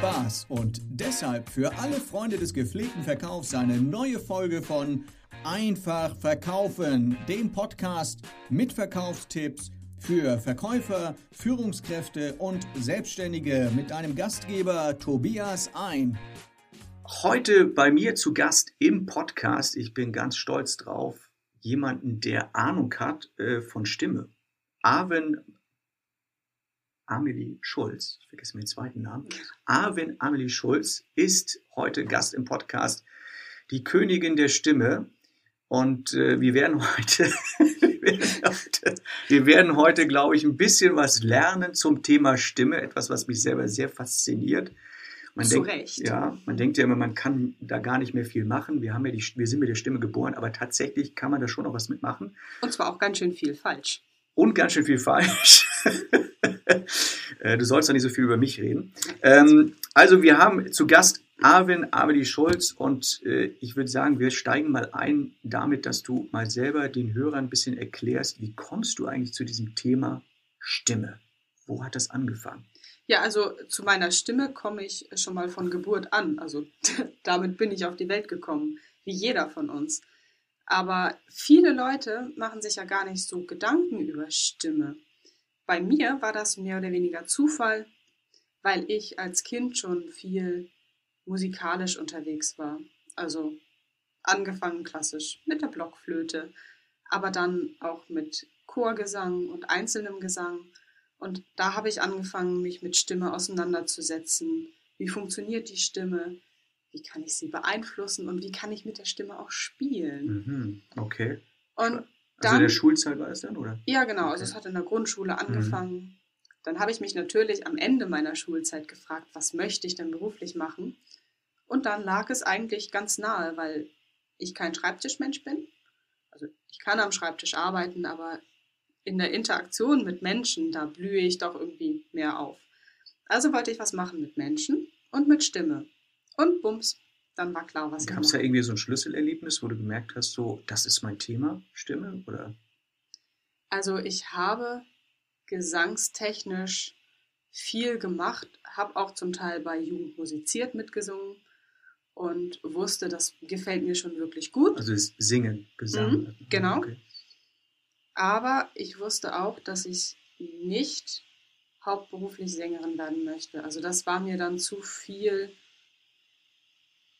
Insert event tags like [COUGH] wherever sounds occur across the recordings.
Spaß und deshalb für alle Freunde des gepflegten Verkaufs eine neue Folge von Einfach Verkaufen, dem Podcast mit Verkaufstipps für Verkäufer, Führungskräfte und Selbstständige mit einem Gastgeber Tobias Ein. Heute bei mir zu Gast im Podcast, ich bin ganz stolz drauf, jemanden, der Ahnung hat äh, von Stimme. Arwen Amelie Schulz, ich vergesse mir den zweiten Namen, Arwen Amelie Schulz ist heute Gast im Podcast, die Königin der Stimme. Und äh, wir werden heute, [LAUGHS] wir werden heute, wir werden heute, glaube ich, ein bisschen was lernen zum Thema Stimme, etwas, was mich selber sehr fasziniert. Man Zu denkt, Recht. Ja, man denkt ja immer, man kann da gar nicht mehr viel machen. Wir haben ja die, wir sind mit der Stimme geboren, aber tatsächlich kann man da schon noch was mitmachen Und zwar auch ganz schön viel falsch. und ganz schön viel falsch. [LAUGHS] Äh, du sollst doch nicht so viel über mich reden. Ähm, also wir haben zu Gast Arvin Amelie Schulz und äh, ich würde sagen, wir steigen mal ein damit, dass du mal selber den Hörern ein bisschen erklärst, wie kommst du eigentlich zu diesem Thema Stimme? Wo hat das angefangen? Ja, also zu meiner Stimme komme ich schon mal von Geburt an. Also [LAUGHS] damit bin ich auf die Welt gekommen, wie jeder von uns. Aber viele Leute machen sich ja gar nicht so Gedanken über Stimme. Bei mir war das mehr oder weniger Zufall, weil ich als Kind schon viel musikalisch unterwegs war. Also angefangen klassisch mit der Blockflöte, aber dann auch mit Chorgesang und einzelnem Gesang. Und da habe ich angefangen, mich mit Stimme auseinanderzusetzen. Wie funktioniert die Stimme? Wie kann ich sie beeinflussen? Und wie kann ich mit der Stimme auch spielen? Mhm, okay. Und Also in der dann, Schulzeit war es dann, oder? ja genau, also Okay. es hat in der Grundschule angefangen. Dann habe ich mich natürlich am Ende meiner Schulzeit gefragt, was möchte ich denn beruflich machen? Und dann lag es eigentlich ganz nahe, weil ich kein Schreibtischmensch bin. Also ich kann am Schreibtisch arbeiten, aber in der Interaktion mit Menschen, da blühe ich doch irgendwie mehr auf. Also wollte ich was machen mit Menschen und mit Stimme. Und bums, dann war klar, was Gab es da irgendwie so ein Schlüsselerlebnis, wo du gemerkt hast, so, das ist mein Thema, Stimme? Oder? Also ich habe gesangstechnisch viel gemacht, habe auch zum Teil bei Jugend musiziert mitgesungen und wusste, das gefällt mir schon wirklich gut. Also das Singen, Gesang. Mhm, genau. Okay. Aber ich wusste auch, dass ich nicht hauptberuflich Sängerin werden möchte. Also das war mir dann zu viel,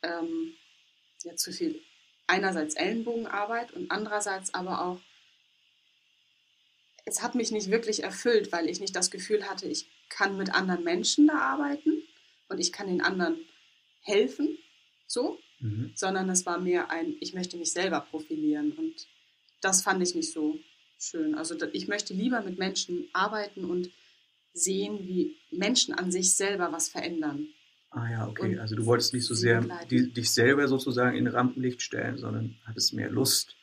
ähm, ja, zu viel einerseits Ellenbogenarbeit und andererseits aber auch, es hat mich nicht wirklich erfüllt, weil ich nicht das Gefühl hatte, ich kann mit anderen Menschen da arbeiten und ich kann den anderen helfen, so Mhm. sondern es war mehr ein, ich möchte mich selber profilieren und das fand ich nicht so schön. Also ich möchte lieber mit Menschen arbeiten und sehen, wie Menschen an sich selber was verändern. Ah ja, okay. Und Also du wolltest nicht so sehr die, dich selber sozusagen in Rampenlicht stellen, sondern hattest mehr Lust,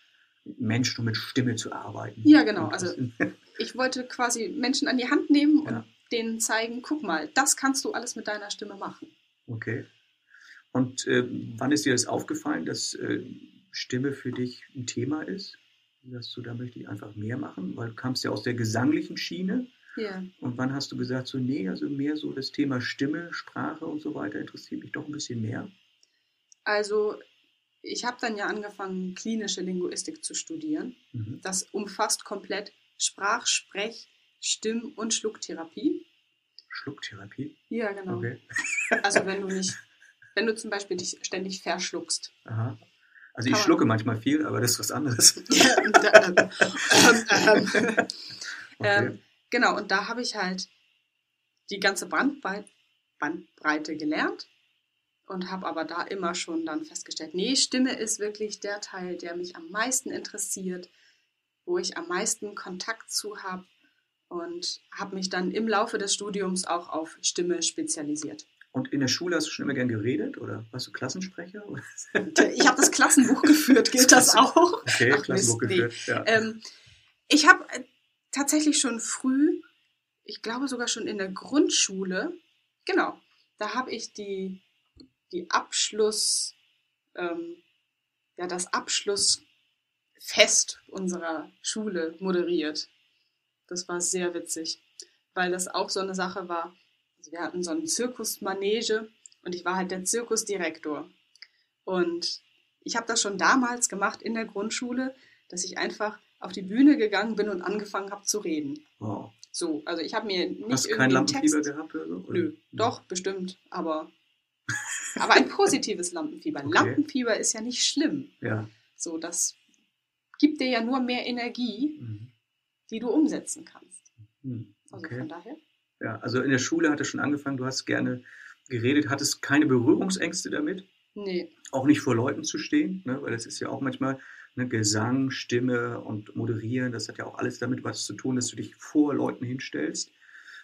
mit Menschen und mit Stimme zu arbeiten. Ja, genau. Und Also [LAUGHS] ich wollte quasi Menschen an die Hand nehmen und Ja. denen zeigen, guck mal, das kannst du alles mit deiner Stimme machen. okay. Und äh, wann ist dir das aufgefallen, dass äh, Stimme für dich ein Thema ist? Dass du da möchte ich einfach mehr machen, weil du kamst ja aus der gesanglichen Schiene. Ja. Und wann hast du gesagt, so, nee, also mehr so das Thema Stimme, Sprache und so weiter interessiert mich doch ein bisschen mehr? Also ich habe dann ja angefangen, klinische Linguistik zu studieren. Mhm. Das umfasst komplett Sprach-, Sprech-, Stimm- und Schlucktherapie. Schlucktherapie? Ja, genau. Okay. Also wenn du nicht, [LAUGHS] wenn du zum Beispiel dich ständig verschluckst. Aha. Also ich schlucke manchmal viel, aber das ist was anderes. ähm, [LAUGHS] ähm, Okay. ähm, genau, und da habe ich halt die ganze Bandbreit Bandbreite gelernt und habe aber da immer schon dann festgestellt, nee, Stimme ist wirklich der Teil, der mich am meisten interessiert, wo ich am meisten Kontakt zu habe und habe mich dann im Laufe des Studiums auch auf Stimme spezialisiert. Und in der Schule hast du schon immer gern geredet oder warst du Klassensprecher? [LAUGHS] Ich habe das Klassenbuch geführt, gilt das auch? Okay, Ach, Klassenbuch Mist, nee. geführt. Ja. Ähm, ich habe tatsächlich schon früh, ich glaube sogar schon in der Grundschule, genau, da habe ich die, die Abschluss, ähm, ja, das Abschlussfest unserer Schule moderiert. Das war sehr witzig, weil das auch so eine Sache war. Also wir hatten so einen Zirkusmanege und ich war halt der Zirkusdirektor. Und ich habe das schon damals gemacht in der Grundschule, dass ich einfach auf die Bühne gegangen bin und angefangen habe zu reden. Wow. So, also ich habe mir nicht Hast irgendwie kein Lampenfieber Text. gehabt oder so? Oder? Nö, doch, bestimmt, aber, aber ein positives Lampenfieber. Okay. Lampenfieber ist ja nicht schlimm. Ja. So, das gibt dir ja nur mehr Energie, Mhm. die du umsetzen kannst. Mhm. Also Okay. von daher. Ja, also in der Schule hat es schon angefangen, du hast gerne geredet, hattest keine Berührungsängste damit, Nee, auch nicht vor Leuten zu stehen, ne? weil das ist ja auch manchmal ne, Gesang, Stimme und Moderieren, das hat ja auch alles damit was zu tun, dass du dich vor Leuten hinstellst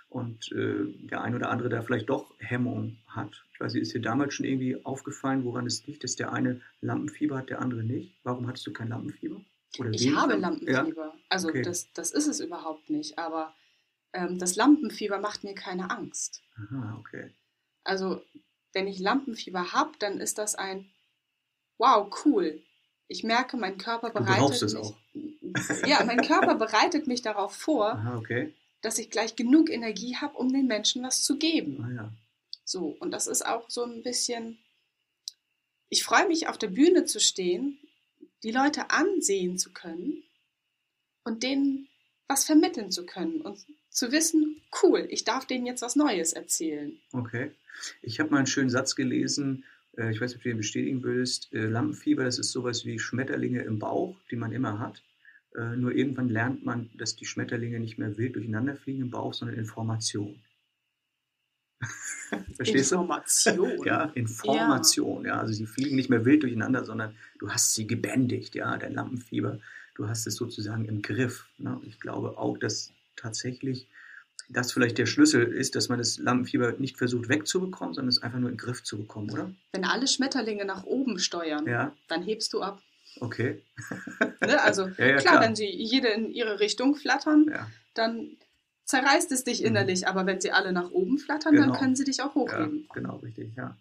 und äh, der ein oder andere da vielleicht doch Hemmung hat. Ich weiß nicht, ist dir damals schon irgendwie aufgefallen, woran es liegt, dass der eine Lampenfieber hat, der andere nicht? Warum hattest du kein Lampenfieber? Oder ich wenig habe Lampen- Ja? Lampenfieber. Also Okay. das, das ist es überhaupt nicht. Aber ähm, das Lampenfieber macht mir keine Angst. Aha, okay. Also wenn ich Lampenfieber habe, dann ist das ein Wow, cool. Ich merke, mein Körper Du bereitet es mich. auch. [LAUGHS] Ja, mein Körper bereitet mich darauf vor, Aha, okay. dass ich gleich genug Energie habe, um den Menschen was zu geben. Ah ja. So, und das ist auch so ein bisschen. Ich freue mich, auf der Bühne zu stehen, die Leute ansehen zu können und denen was vermitteln zu können und zu wissen, cool, ich darf denen jetzt was Neues erzählen. Okay. Ich habe mal einen schönen Satz gelesen, äh, ich weiß nicht, ob du den bestätigen würdest. Äh, Lampenfieber, das ist sowas wie Schmetterlinge im Bauch, die man immer hat. Äh, Nur irgendwann lernt man, dass die Schmetterlinge nicht mehr wild durcheinander fliegen im Bauch, sondern in Formation. [LAUGHS] Verstehst du? Information. [LAUGHS] Ja, in Formation. Ja. also sie fliegen nicht mehr wild durcheinander, sondern du hast sie gebändigt, ja, dein Lampenfieber. Du hast es sozusagen im Griff. Ne? Ich glaube auch, dass tatsächlich das vielleicht der Schlüssel ist, dass man das Lampenfieber nicht versucht wegzubekommen, sondern es einfach nur in den Griff zu bekommen, oder? Wenn alle Schmetterlinge nach oben steuern, Ja, dann hebst du ab. okay. [LAUGHS] Ne? Also [LAUGHS] Ja, ja, klar, klar. wenn sie jede in ihre Richtung flattern, dann zerreißt es dich Mhm. innerlich. Aber wenn sie alle nach oben flattern, dann Genau. können sie dich auch hochheben. genau, richtig, ja.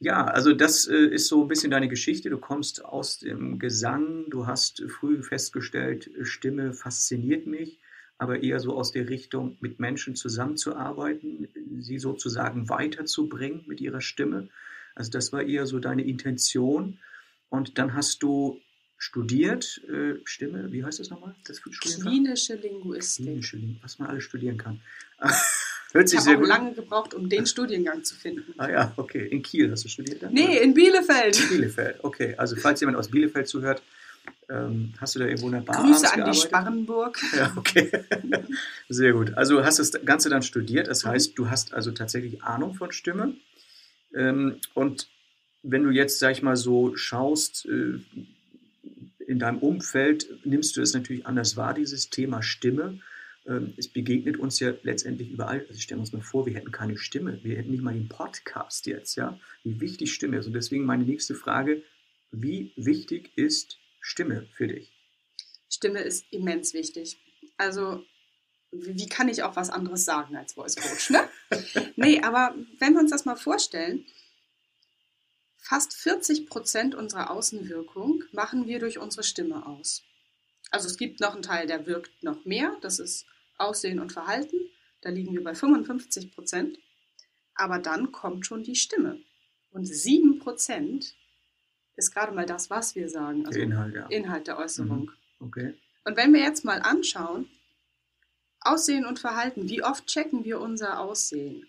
Ja, also das äh, ist so ein bisschen deine Geschichte. Du kommst aus dem Gesang, du hast früh festgestellt, äh, Stimme fasziniert mich, aber eher so aus der Richtung, mit Menschen zusammenzuarbeiten, sie sozusagen weiterzubringen mit ihrer Stimme. Also das war eher so deine Intention. Und dann hast du studiert, äh, Stimme, wie heißt das nochmal? Das? Klinische Linguistik. Klinische Linguistik, was man alles studieren kann. [LAUGHS] Hört Ich sich habe gut an. lange gebraucht, um den Studiengang zu finden. Ah ja, okay. In Kiel hast du studiert dann? Nee, in Bielefeld. Bielefeld, okay. Also falls jemand aus Bielefeld zuhört, ähm, hast du da irgendwo in der Bar Grüße an die gearbeitet? Sparrenburg. Ja, okay. [LAUGHS] Sehr gut. Also hast das Ganze dann studiert. Das Mhm. heißt, du hast also tatsächlich Ahnung von Stimme. Ähm, und wenn du jetzt, sag ich mal, so schaust, äh, in deinem Umfeld nimmst du es natürlich anders wahr, dieses Thema Stimme. Ähm, es begegnet uns ja letztendlich überall. Also stellen wir uns mal vor, wir hätten keine Stimme. Wir hätten nicht mal den Podcast jetzt, ja. Wie wichtig Stimme ist. Und deswegen meine nächste Frage, wie wichtig ist Stimme für dich? Stimme ist immens wichtig. Also, wie kann ich auch was anderes sagen als Voice Coach, ne? [LAUGHS] nee, aber wenn wir uns das mal vorstellen, fast 40 Prozent unserer Außenwirkung machen wir durch unsere Stimme aus. Also es gibt noch einen Teil, der wirkt noch mehr, das ist Aussehen und Verhalten, da liegen wir bei 55 Prozent. Aber dann kommt schon die Stimme. Und 7 Prozent ist gerade mal das, was wir sagen, also Inhalt, ja. Inhalt der Äußerung. Okay. Und wenn wir jetzt mal anschauen, Aussehen und Verhalten, wie oft checken wir unser Aussehen?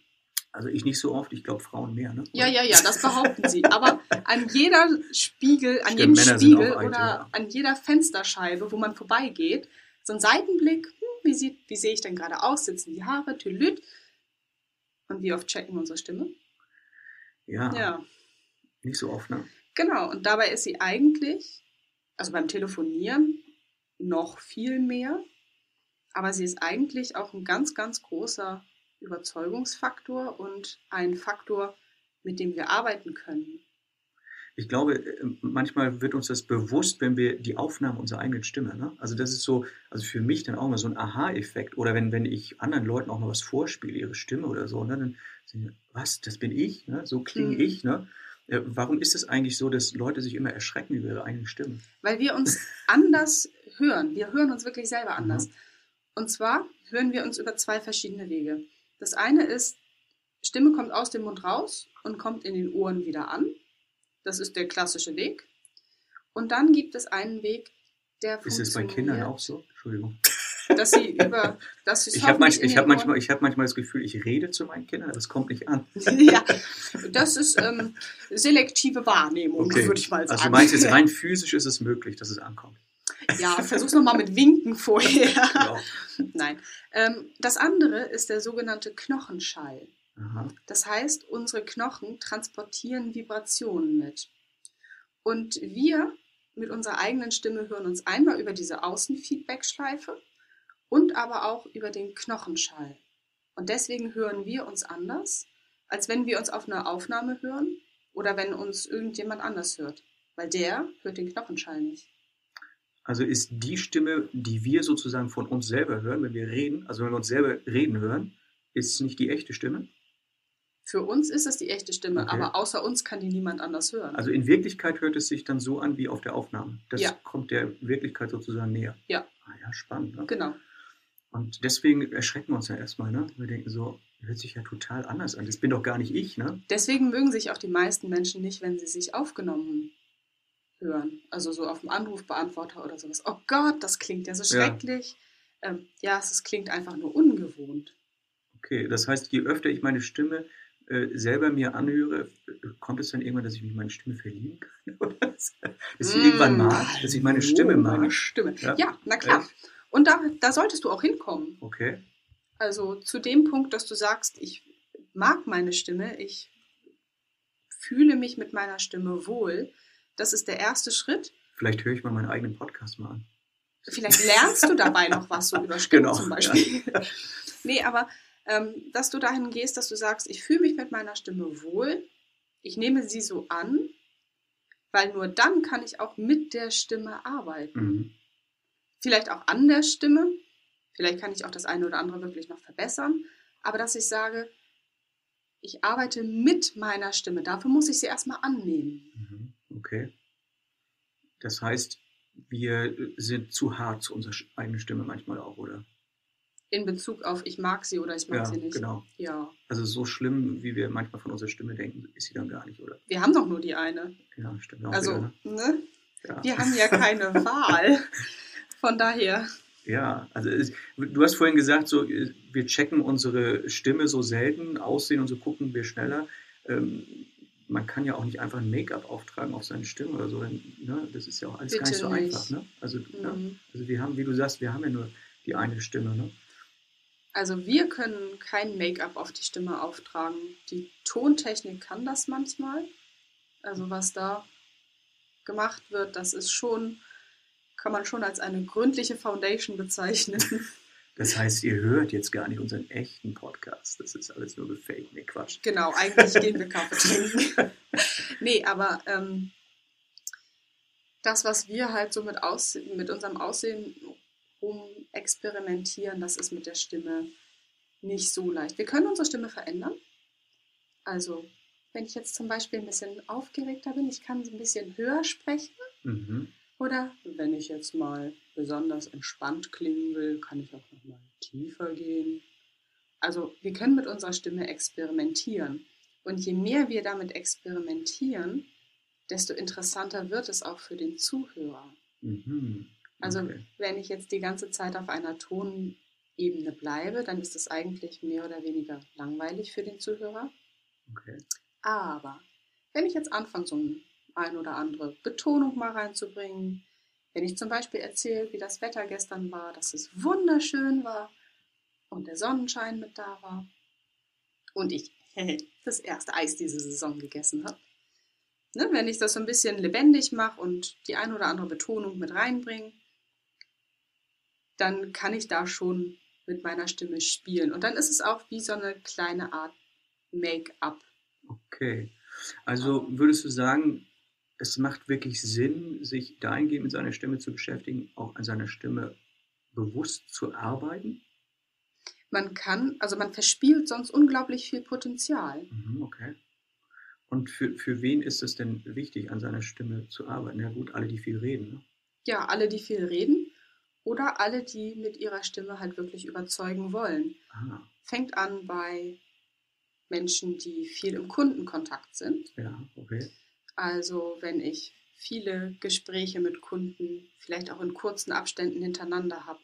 Also ich nicht so oft, ich glaube Frauen mehr, ne? Ja, ja, ja, das [LAUGHS] behaupten sie. Aber an jeder Spiegel, an Stimmt, jedem Männer Spiegel oder ja. an jeder Fensterscheibe, wo man vorbeigeht, so ein Seitenblick, hm, wie, sieht, wie sehe ich denn gerade aus? Sitzen die Haare, Tülüt. Und wie oft checken wir unsere Stimme? Ja, Ja, nicht so oft, ne? Genau. Und dabei ist sie eigentlich, also beim Telefonieren, noch viel mehr. Aber sie ist eigentlich auch ein ganz, ganz großer Überzeugungsfaktor und ein Faktor, mit dem wir arbeiten können. Ich glaube, äh, manchmal wird uns das bewusst, wenn wir die Aufnahmen unserer eigenen Stimme, ne? Also das ist so, also für mich dann auch mal so ein Aha-Effekt. Oder wenn, wenn ich anderen Leuten auch mal was vorspiele, ihre Stimme oder so, ne? Dann sind was, das bin ich, ne? So klinge Mhm. ich, ne? Äh, Warum ist es eigentlich so, dass Leute sich immer erschrecken über ihre eigenen Stimmen? Weil wir uns [LAUGHS] anders hören. Wir hören uns wirklich selber anders. Mhm. Und zwar hören wir uns über zwei verschiedene Wege. Das eine ist Stimme kommt aus dem Mund raus und kommt in den Ohren wieder an. Das ist der klassische Weg. Und dann gibt es einen Weg, der Ist es bei Kindern auch so? Entschuldigung. Dass sie über, dass sie Ich habe manch, ich hab manchmal, ich hab manchmal das Gefühl, ich rede zu meinen Kindern, es kommt nicht an. [LAUGHS] ja, das ist ähm, selektive Wahrnehmung, Okay. würde ich mal sagen. Also du meinst jetzt [LAUGHS] rein physisch ist es möglich, dass es ankommt. Ja, versuch's nochmal mit Winken vorher. [LAUGHS] Ja. Nein. Ähm, das andere ist der sogenannte Knochenschall. Aha. Das heißt, unsere Knochen transportieren Vibrationen mit. Und wir mit unserer eigenen Stimme hören uns einmal über diese Außenfeedback-Schleife und aber auch über den Knochenschall. Und deswegen hören wir uns anders, als wenn wir uns auf einer Aufnahme hören oder wenn uns irgendjemand anders hört. Weil der hört den Knochenschall nicht. Also ist die Stimme, die wir sozusagen von uns selber hören, wenn wir reden, also wenn wir uns selber reden hören, ist nicht die echte Stimme? Für uns ist es die echte Stimme, Okay. aber außer uns kann die niemand anders hören. Also in Wirklichkeit hört es sich dann so an wie auf der Aufnahme. Das Ja. kommt der Wirklichkeit sozusagen näher. Ja. Ah ja, spannend. Ne? genau. Und deswegen erschrecken wir uns ja erstmal. Ne? Wir denken so, hört sich ja total anders an. Das bin doch gar nicht ich. Ne? Deswegen mögen sich auch die meisten Menschen nicht, wenn sie sich aufgenommen hören. Also so auf dem Anrufbeantworter oder sowas. Oh Gott, das klingt ja so Ja. schrecklich. Ähm, ja, es klingt einfach nur ungewohnt. Okay, das heißt, je öfter ich meine Stimme äh, selber mir anhöre, äh, kommt es dann irgendwann, dass ich mich in meine Stimme verlieben kann? [LAUGHS] Dass ich sie irgendwann mag, dass ich meine Stimme Oh, mag? Meine Stimme. Ja. Ja, na klar. Und da, da solltest du auch hinkommen. Okay. Also zu dem Punkt, dass du sagst, ich mag meine Stimme, ich fühle mich mit meiner Stimme wohl. Das ist der erste Schritt. Vielleicht höre ich mal meinen eigenen Podcast mal an. Vielleicht lernst du dabei noch was so über Stimmen Genau, zum Beispiel. [LAUGHS] nee, aber ähm, dass du dahin gehst, dass du sagst, ich fühle mich mit meiner Stimme wohl, ich nehme sie so an, weil nur dann kann ich auch mit der Stimme arbeiten. Mhm. Vielleicht auch an der Stimme, vielleicht kann ich auch das eine oder andere wirklich noch verbessern, aber dass ich sage, ich arbeite mit meiner Stimme, dafür muss ich sie erstmal annehmen. Mhm. Okay. Das heißt, wir sind zu hart zu unserer eigenen Stimme manchmal auch, oder? In Bezug auf ich mag sie oder ich mag Ja, sie nicht. genau. Ja. Also so schlimm, wie wir manchmal von unserer Stimme denken, ist sie dann gar nicht, oder? Wir haben doch nur die eine. Ja, stimmt auch Also, wieder, ne? ne? ja. Wir haben ja keine [LAUGHS] Wahl. Von daher, Ja, also es, du hast vorhin gesagt, so wir checken unsere Stimme so selten, Aussehen und so gucken wir schneller. Ähm, man kann ja auch nicht einfach ein Make-up auftragen auf seine Stimme oder so. denn, Ne? Das ist ja auch alles gar nicht Bitte so nicht. einfach. Ne? Also, ne? mhm. also wir haben, wie du sagst, wir haben ja nur die eine Stimme. Ne? also wir können kein Make-up auf die Stimme auftragen. Die Tontechnik kann das manchmal. Also was da gemacht wird, das ist schon, kann man schon als eine gründliche Foundation bezeichnen. [LAUGHS] Das heißt, ihr hört jetzt gar nicht unseren echten Podcast. Das ist alles nur gefaked. Nee, Quatsch. Genau, eigentlich gehen wir Kaffee trinken. [LAUGHS] nee, aber ähm, das, was wir halt so mit, Ausse mit unserem Aussehen rum experimentieren, das ist mit der Stimme nicht so leicht. Wir können unsere Stimme verändern. Also, wenn ich jetzt zum Beispiel ein bisschen aufgeregter bin, ich kann so ein bisschen höher sprechen. Mhm. Oder wenn ich jetzt mal besonders entspannt klingen will, kann ich auch noch mal tiefer gehen. Also wir können mit unserer Stimme experimentieren. Und je mehr wir damit experimentieren, desto interessanter wird es auch für den Zuhörer. Mhm. Also Okay. wenn ich jetzt die ganze Zeit auf einer Tonebene bleibe, dann ist es eigentlich mehr oder weniger langweilig für den Zuhörer. Okay. Aber wenn ich jetzt anfange, so ein, ein oder andere Betonung mal reinzubringen, wenn ich zum Beispiel erzähle, wie das Wetter gestern war, dass es wunderschön war und der Sonnenschein mit da war und ich [LAUGHS] das erste Eis diese Saison gegessen habe, ne, wenn ich das so ein bisschen lebendig mache und die ein oder andere Betonung mit reinbringe, dann kann ich da schon mit meiner Stimme spielen. Und dann ist es auch wie so eine kleine Art Make-up. Okay. Also würdest du sagen, es macht wirklich Sinn, sich dahingehend mit seiner Stimme zu beschäftigen, auch an seiner Stimme bewusst zu arbeiten? Man kann, also man verspielt sonst unglaublich viel Potenzial. Mhm, okay. Und für, für wen ist es denn wichtig, an seiner Stimme zu arbeiten? Ja gut, alle, die viel reden. Ne? Ja, alle, die viel reden oder alle, die mit ihrer Stimme halt wirklich überzeugen wollen. Ah, Fängt an bei Menschen, die viel im Kundenkontakt sind. Ja, okay. Also wenn ich viele Gespräche mit Kunden, vielleicht auch in kurzen Abständen hintereinander habe,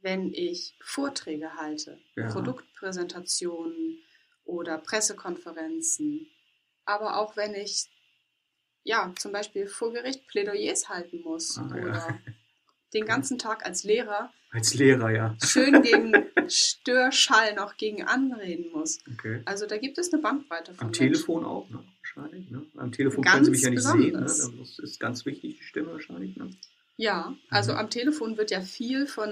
wenn ich Vorträge halte, Ja. Produktpräsentationen oder Pressekonferenzen, aber auch wenn ich ja zum Beispiel vor Gericht Plädoyers halten muss Ah, ja. oder [LAUGHS] den ganzen Tag als Lehrer Als Lehrer, ja. schön gegen [LAUGHS] Störschall noch gegen anreden muss. Okay. Also da gibt es eine Bandbreite von Am Menschen. Telefon auch, ne? Wahrscheinlich. Ne? Telefon Ganz können Sie mich ja nicht sehen. Ne? besonders. Das ist ganz wichtig, die Stimme wahrscheinlich. Ne? Ja, also Mhm. am Telefon wird ja viel von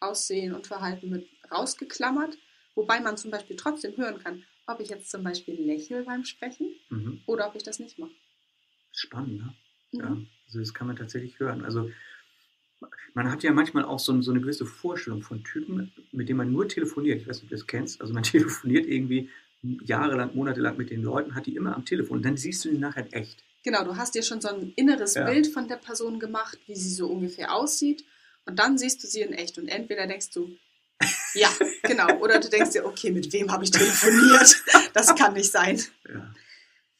Aussehen und Verhalten mit rausgeklammert, wobei man zum Beispiel trotzdem hören kann, ob ich jetzt zum Beispiel lächle beim Sprechen Mhm. oder ob ich das nicht mache. Spannend, ne? Mhm. Ja, also das kann man tatsächlich hören. Also man hat ja manchmal auch so, so eine gewisse Vorstellung von Typen, mit denen man nur telefoniert. Ich weiß nicht, ob du das kennst. Also man [LAUGHS] telefoniert irgendwie jahrelang, monatelang mit den Leuten, hat die immer am Telefon. Und dann siehst du die nachher echt. Genau, du hast dir schon so ein inneres Ja. Bild von der Person gemacht, wie sie so ungefähr aussieht. Und dann siehst du sie in echt. Und entweder denkst du, [LAUGHS] ja, genau. Oder du denkst dir, okay, mit wem habe ich telefoniert? Das kann nicht sein. Ja.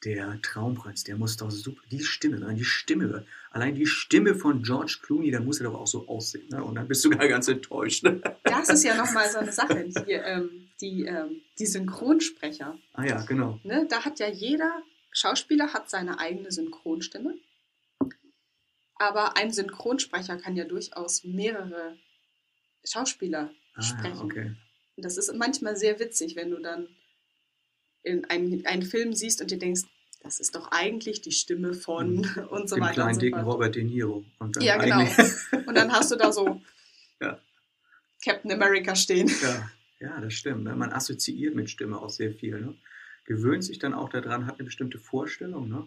Der Traumprinz, der muss doch super, die Stimme, allein die Stimme, allein die Stimme von George Clooney, der muss ja doch auch so aussehen. Ne? Und dann bist du gar ganz enttäuscht. Ne? Das ist ja nochmal so eine Sache. Die, ähm, die, ähm, die Synchronsprecher. Ah ja, genau. Ne? Da hat ja jeder Schauspieler hat seine eigene Synchronstimme. Aber ein Synchronsprecher kann ja durchaus mehrere Schauspieler Ah, ja, sprechen. okay. Und das ist manchmal sehr witzig, wenn du dann in einen, einen Film siehst und dir denkst, das ist doch eigentlich die Stimme von [LAUGHS] und so Dem weiter kleinen, und so dicken. Robert De Niro. Und Ja, genau. Und dann hast du da so [LAUGHS] Ja. Captain America stehen. Ja, ja, das stimmt. Ne? Man assoziiert mit Stimme auch sehr viel. Ne? Gewöhnt sich dann auch daran, hat eine bestimmte Vorstellung. Ne?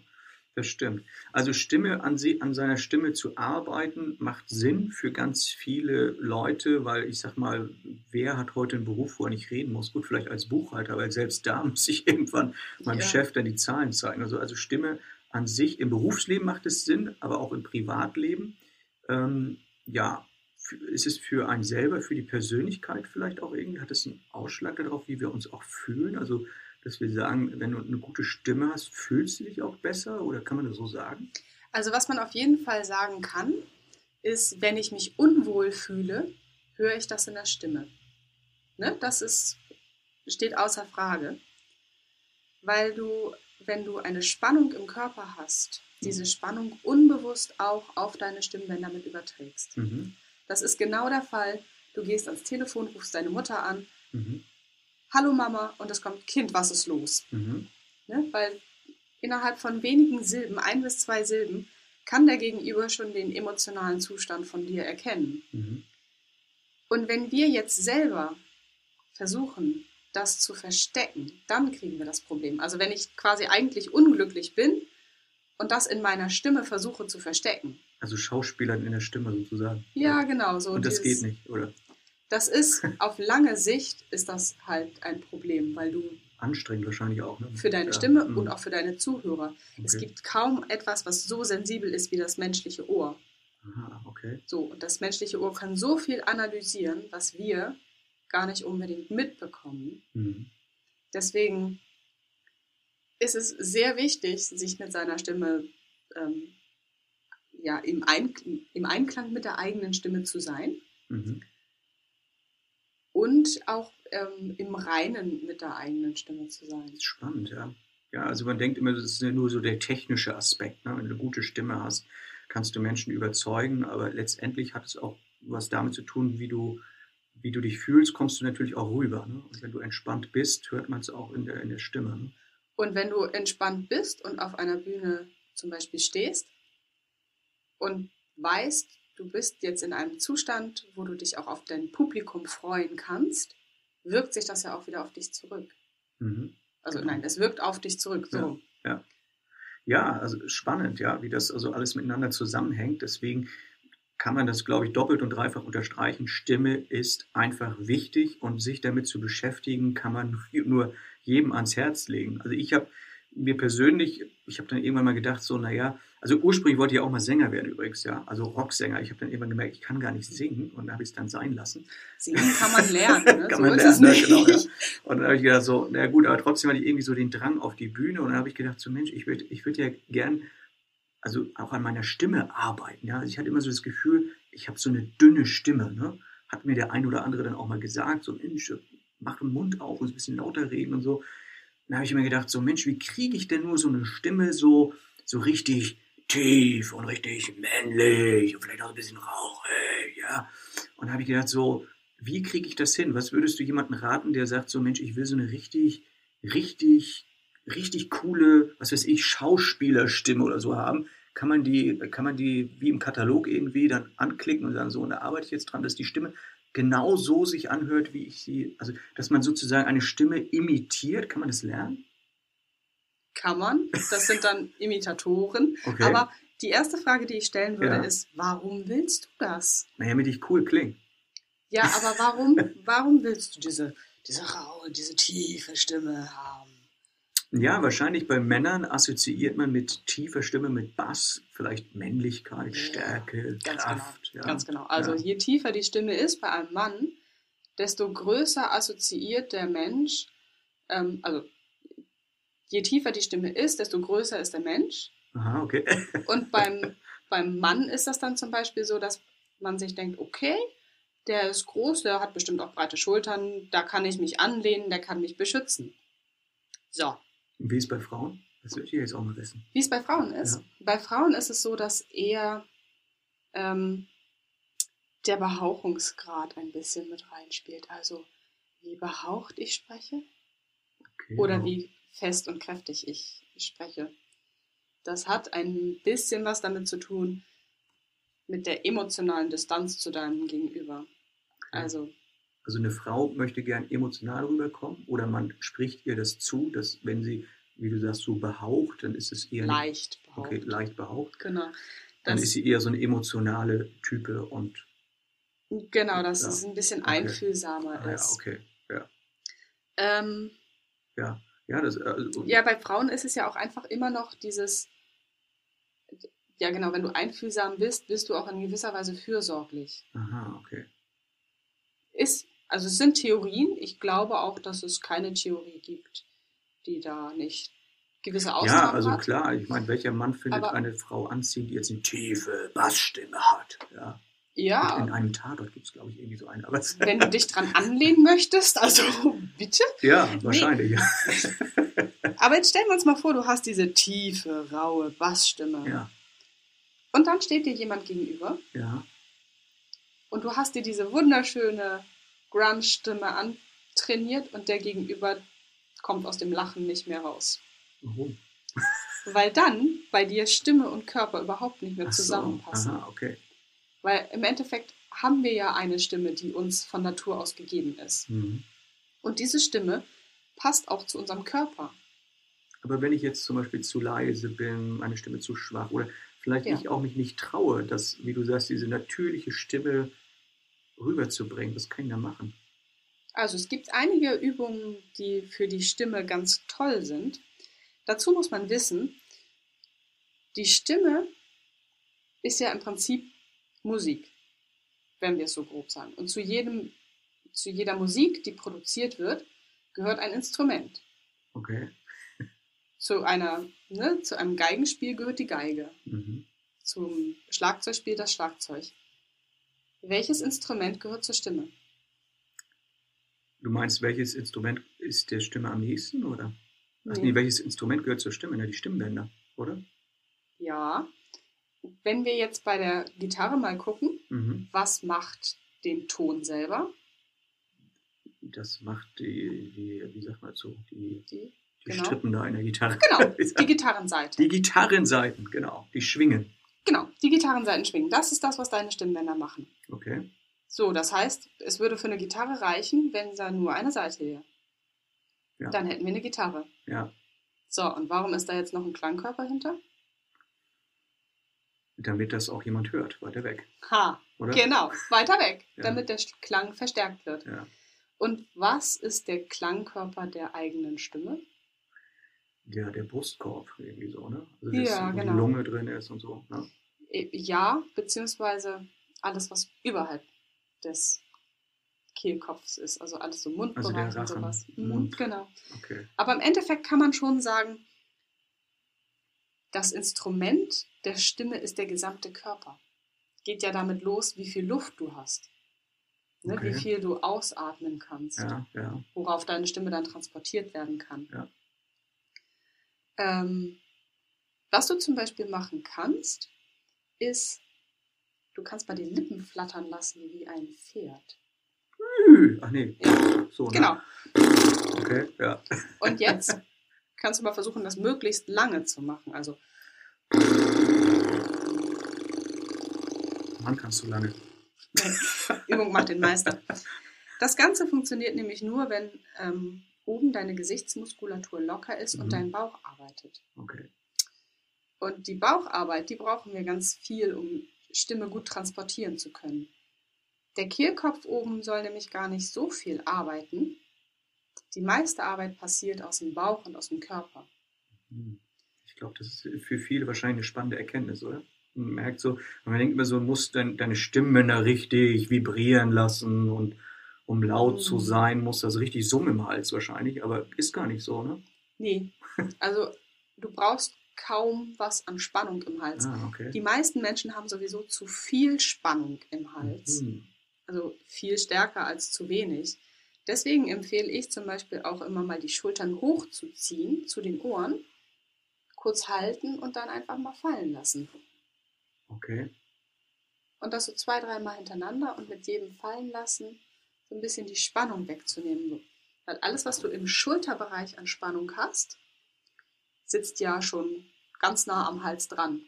Das stimmt. Also Stimme an, sie, an seiner Stimme zu arbeiten, macht Sinn für ganz viele Leute, weil ich sag mal, wer hat heute einen Beruf, wo er nicht reden muss? Gut, vielleicht als Buchhalter, weil selbst da [LAUGHS] muss ich irgendwann meinem Ja. Chef dann die Zahlen zeigen. Also, also Stimme an sich im Berufsleben macht es Sinn, aber auch im Privatleben. Ähm, ja, ist es für einen selber, für die Persönlichkeit vielleicht auch irgendwie, hat es einen Ausschlag darauf, wie wir uns auch fühlen? Also, dass wir sagen, wenn du eine gute Stimme hast, fühlst du dich auch besser oder kann man das so sagen? Also was man auf jeden Fall sagen kann, ist, wenn ich mich unwohl fühle, höre ich das in der Stimme. Ne? Das ist, steht außer Frage. Weil du, wenn du eine Spannung im Körper hast, diese Spannung unbewusst auch auf deine Stimmbänder mit überträgst. Mhm. Das ist genau der Fall. Du gehst ans Telefon, rufst deine Mutter an, Mhm. Hallo Mama, und es kommt, Kind, was ist los? Mhm. Ne? Weil innerhalb von wenigen Silben, ein bis zwei Silben, kann der Gegenüber schon den emotionalen Zustand von dir erkennen. Mhm. Und wenn wir jetzt selber versuchen, das zu verstecken, dann kriegen wir das Problem. Also wenn ich quasi eigentlich unglücklich bin und das in meiner Stimme versuche zu verstecken. Also Schauspielern in der Stimme sozusagen. Ja, genau. So Und das dieses- geht nicht, oder? Das ist, auf lange Sicht ist das halt ein Problem, weil du Anstrengend wahrscheinlich auch. Ne? für deine Ja. Stimme Mhm. und auch für deine Zuhörer. Es Okay. gibt kaum etwas, was so sensibel ist wie das menschliche Ohr. Aha, okay. So, und das menschliche Ohr kann so viel analysieren, was wir gar nicht unbedingt mitbekommen. Mhm. Deswegen ist es sehr wichtig, sich mit seiner Stimme ähm, ja, im, Einklang, im Einklang mit der eigenen Stimme zu sein Mhm. und auch ähm, im Reinen mit der eigenen Stimme zu sein. Das ist spannend, ja. Ja, also man denkt immer, das ist ja nur so der technische Aspekt. Ne? Wenn du eine gute Stimme hast, kannst du Menschen überzeugen, aber letztendlich hat es auch was damit zu tun, wie du, wie du dich fühlst, kommst du natürlich auch rüber. Ne? Und wenn du entspannt bist, hört man es auch in der, in der Stimme. Ne? Und wenn du entspannt bist und auf einer Bühne zum Beispiel stehst und weißt, du bist jetzt in einem Zustand, wo du dich auch auf dein Publikum freuen kannst, wirkt sich das ja auch wieder auf dich zurück. Mhm. Also Genau. nein, es wirkt auf dich zurück. So. Ja, also spannend, ja, wie das also alles miteinander zusammenhängt. Deswegen kann man das, glaube ich, doppelt und dreifach unterstreichen. Stimme ist einfach wichtig und sich damit zu beschäftigen, kann man nur jedem ans Herz legen. Also ich habe mir persönlich, ich habe dann irgendwann mal gedacht, so, naja, also ursprünglich wollte ich auch mal Sänger werden übrigens, ja, also Rocksänger. Ich habe dann irgendwann gemerkt, ich kann gar nicht singen und habe ich es dann sein lassen. Singen kann man lernen, [LAUGHS] ne? kann so man lernen, ja, genau. Ja. Und dann habe ich gedacht, so, na gut, aber trotzdem hatte ich irgendwie so den Drang auf die Bühne und dann habe ich gedacht, so Mensch, ich würde ich würd ja gern, also auch an meiner Stimme arbeiten, ja. Also ich hatte immer so das Gefühl, ich habe so eine dünne Stimme, ne. Hat mir der ein oder andere dann auch mal gesagt, so Mensch, mach den Mund auf und ein bisschen lauter reden und so. Dann habe ich mir gedacht, so Mensch, wie kriege ich denn nur so eine Stimme so, so richtig tief und richtig männlich und vielleicht auch ein bisschen rauchig, ja. Und habe ich gedacht, so, wie kriege ich das hin? Was würdest du jemandem raten, der sagt, so Mensch, ich will so eine richtig, richtig, richtig coole, was weiß ich, Schauspielerstimme oder so haben? Kann man die, kann man die wie im Katalog irgendwie dann anklicken und sagen, so, und da arbeite ich jetzt dran, dass die Stimme genau so sich anhört, wie ich sie, also dass man sozusagen eine Stimme imitiert, kann man das lernen? Kann man. Das sind dann [LAUGHS] Imitatoren. Okay. Aber die erste Frage, die ich stellen würde, Ja. ist, warum willst du das? naja, damit ich cool klinge. Ja, aber warum, [LAUGHS] warum willst du diese, diese raue, diese tiefe Stimme haben? Ja, wahrscheinlich bei Männern assoziiert man mit tiefer Stimme, mit Bass, vielleicht Männlichkeit, Ja, Stärke, Ganz Kraft. genau. Ja. Ganz genau. Also Ja. je tiefer die Stimme ist bei einem Mann, desto größer assoziiert der Mensch, ähm, also je tiefer die Stimme ist, desto größer ist der Mensch. Aha, okay. [LAUGHS] Und beim, beim Mann ist das dann zum Beispiel so, dass man sich denkt, okay, der ist groß, der hat bestimmt auch breite Schultern, da kann ich mich anlehnen, der kann mich beschützen. So, Wie ist es bei Frauen? Das würde ich jetzt auch mal wissen. wie es bei Frauen ist. Ja. Bei Frauen ist es so, dass eher ähm, der Behauchungsgrad ein bisschen mit reinspielt. Also wie behaucht ich spreche Okay, oder ja. wie fest und kräftig ich spreche. Das hat ein bisschen was damit zu tun mit der emotionalen Distanz zu deinem Gegenüber. Also Also eine Frau möchte gern emotional rüberkommen oder man spricht ihr das zu, dass wenn sie, wie du sagst, so behaucht, dann ist es eher leicht okay, behaucht. leicht behaucht. Genau. Dann ist sie eher so eine emotionale Type und genau, dass Ja. es ein bisschen Okay. einfühlsamer ah, ja, ist. okay. Ja. Ähm, Ja. Ja, das also, Ja, bei Frauen ist es ja auch einfach immer noch dieses, ja genau, wenn du einfühlsam bist, bist du auch in gewisser Weise fürsorglich. Aha, okay. Ist, also es sind Theorien, ich glaube auch, dass es keine Theorie gibt, die da nicht gewisse Ausnahmen Ja, also hat. klar, ich meine, welcher Mann findet Aber- eine Frau anziehend, die jetzt eine tiefe Bassstimme hat? Ja. In Ja, einem Tatort gibt es, glaube ich, irgendwie so einen. Aber [LAUGHS] wenn du dich dran anlehnen möchtest, also [LAUGHS] bitte. ja, wahrscheinlich. Ja. [LAUGHS] Aber jetzt stellen wir uns mal vor, du hast diese tiefe, raue Bassstimme. ja, Und dann steht dir jemand gegenüber ja. und du hast dir diese wunderschöne Grunge-Stimme antrainiert und der Gegenüber kommt aus dem Lachen nicht mehr raus. Warum? Weil dann bei dir Stimme und Körper überhaupt nicht mehr Ach so, zusammenpassen. Aha, okay. Weil im Endeffekt haben wir ja eine Stimme, die uns von Natur aus gegeben ist. Mhm. Und diese Stimme passt auch zu unserem Körper. Aber wenn ich jetzt zum Beispiel zu leise bin, meine Stimme zu schwach oder vielleicht Ja. ich auch mich nicht traue, das, wie du sagst, diese natürliche Stimme rüberzubringen, was kann ich da machen? Also es gibt einige Übungen, die für die Stimme ganz toll sind. Dazu muss man wissen, die Stimme ist ja im Prinzip Musik, wenn wir es so grob sagen. Und zu, jedem, zu jeder Musik, die produziert wird, gehört ein Instrument. Okay. Zu, einer, ne, zu einem Geigenspiel gehört die Geige. Mhm. Zum Schlagzeugspiel das Schlagzeug. Welches Instrument gehört zur Stimme? Du meinst, welches Instrument ist der Stimme am nächsten, oder? Ach Nee. nee, welches Instrument gehört zur Stimme? Na, die Stimmbänder, oder? Ja. Wenn wir jetzt bei der Gitarre mal gucken, Mhm. was macht den Ton selber? Das macht die, die, wie sagt man so, die, Die, die Genau. Strippen da in der Gitarre. genau, [LAUGHS] die Gitarrenseite. Die Gitarrenseiten, genau, die schwingen. Genau, die Gitarrenseiten schwingen. Das ist das, was deine Stimmbänder machen. Okay. So, das heißt, es würde für eine Gitarre reichen, wenn da nur eine Seite wäre. Ja. Dann hätten wir eine Gitarre. Ja. So, und warum ist da jetzt noch ein Klangkörper hinter? Damit das auch jemand hört, weiter weg, Ha, oder? genau, weiter weg, [LAUGHS] Ja. damit der Klang verstärkt wird. Ja. Und was ist der Klangkörper der eigenen Stimme? Ja, der Brustkorb irgendwie so, ne? Also Ja, genau. die Lunge drin ist und so. Ne? Äh, Ja, beziehungsweise alles, was überhalb des Kehlkopfs ist, also alles so Mundbereich Also und sowas. Mhm, Mund. Genau. Okay. Aber im Endeffekt kann man schon sagen, das Instrument der Stimme ist der gesamte Körper. Geht ja damit los, wie viel Luft du hast. Ne, Okay. Wie viel du ausatmen kannst, Ja, ja. worauf deine Stimme dann transportiert werden kann. Ja. Ähm, was du zum Beispiel machen kannst, ist, du kannst mal die Lippen flattern lassen wie ein Pferd. Ach nee. Ja, So, ne? genau. Okay, ja. Und jetzt kannst du mal versuchen, das möglichst lange zu machen. Also Mann, kannst du lange. Übung macht den Meister. Das Ganze funktioniert nämlich nur, wenn ähm, oben deine Gesichtsmuskulatur locker ist Mhm. und dein Bauch arbeitet. Okay. Und die Baucharbeit, die brauchen wir ganz viel, um Stimme gut transportieren zu können. Der Kehlkopf oben soll nämlich gar nicht so viel arbeiten. Die meiste Arbeit passiert aus dem Bauch und aus dem Körper. Hm. Ich glaube, das ist für viele wahrscheinlich eine spannende Erkenntnis, oder? Man merkt so, man denkt immer so, dein, deine Stimmbänder richtig vibrieren lassen und um laut zu Mhm. sein, muss das richtig summen im Hals wahrscheinlich, aber ist gar nicht so, ne? Nee, also du brauchst kaum was an Spannung im Hals. Ah, okay. Die meisten Menschen haben sowieso zu viel Spannung im Hals. Mhm. Also viel stärker als zu wenig. Deswegen empfehle ich zum Beispiel auch immer mal die Schultern hochzuziehen zu den Ohren, kurz halten und dann einfach mal fallen lassen. Okay. Und das so zwei, dreimal hintereinander und mit jedem fallen lassen so ein bisschen die Spannung wegzunehmen. Weil alles, was du im Schulterbereich an Spannung hast, sitzt ja schon ganz nah am Hals dran.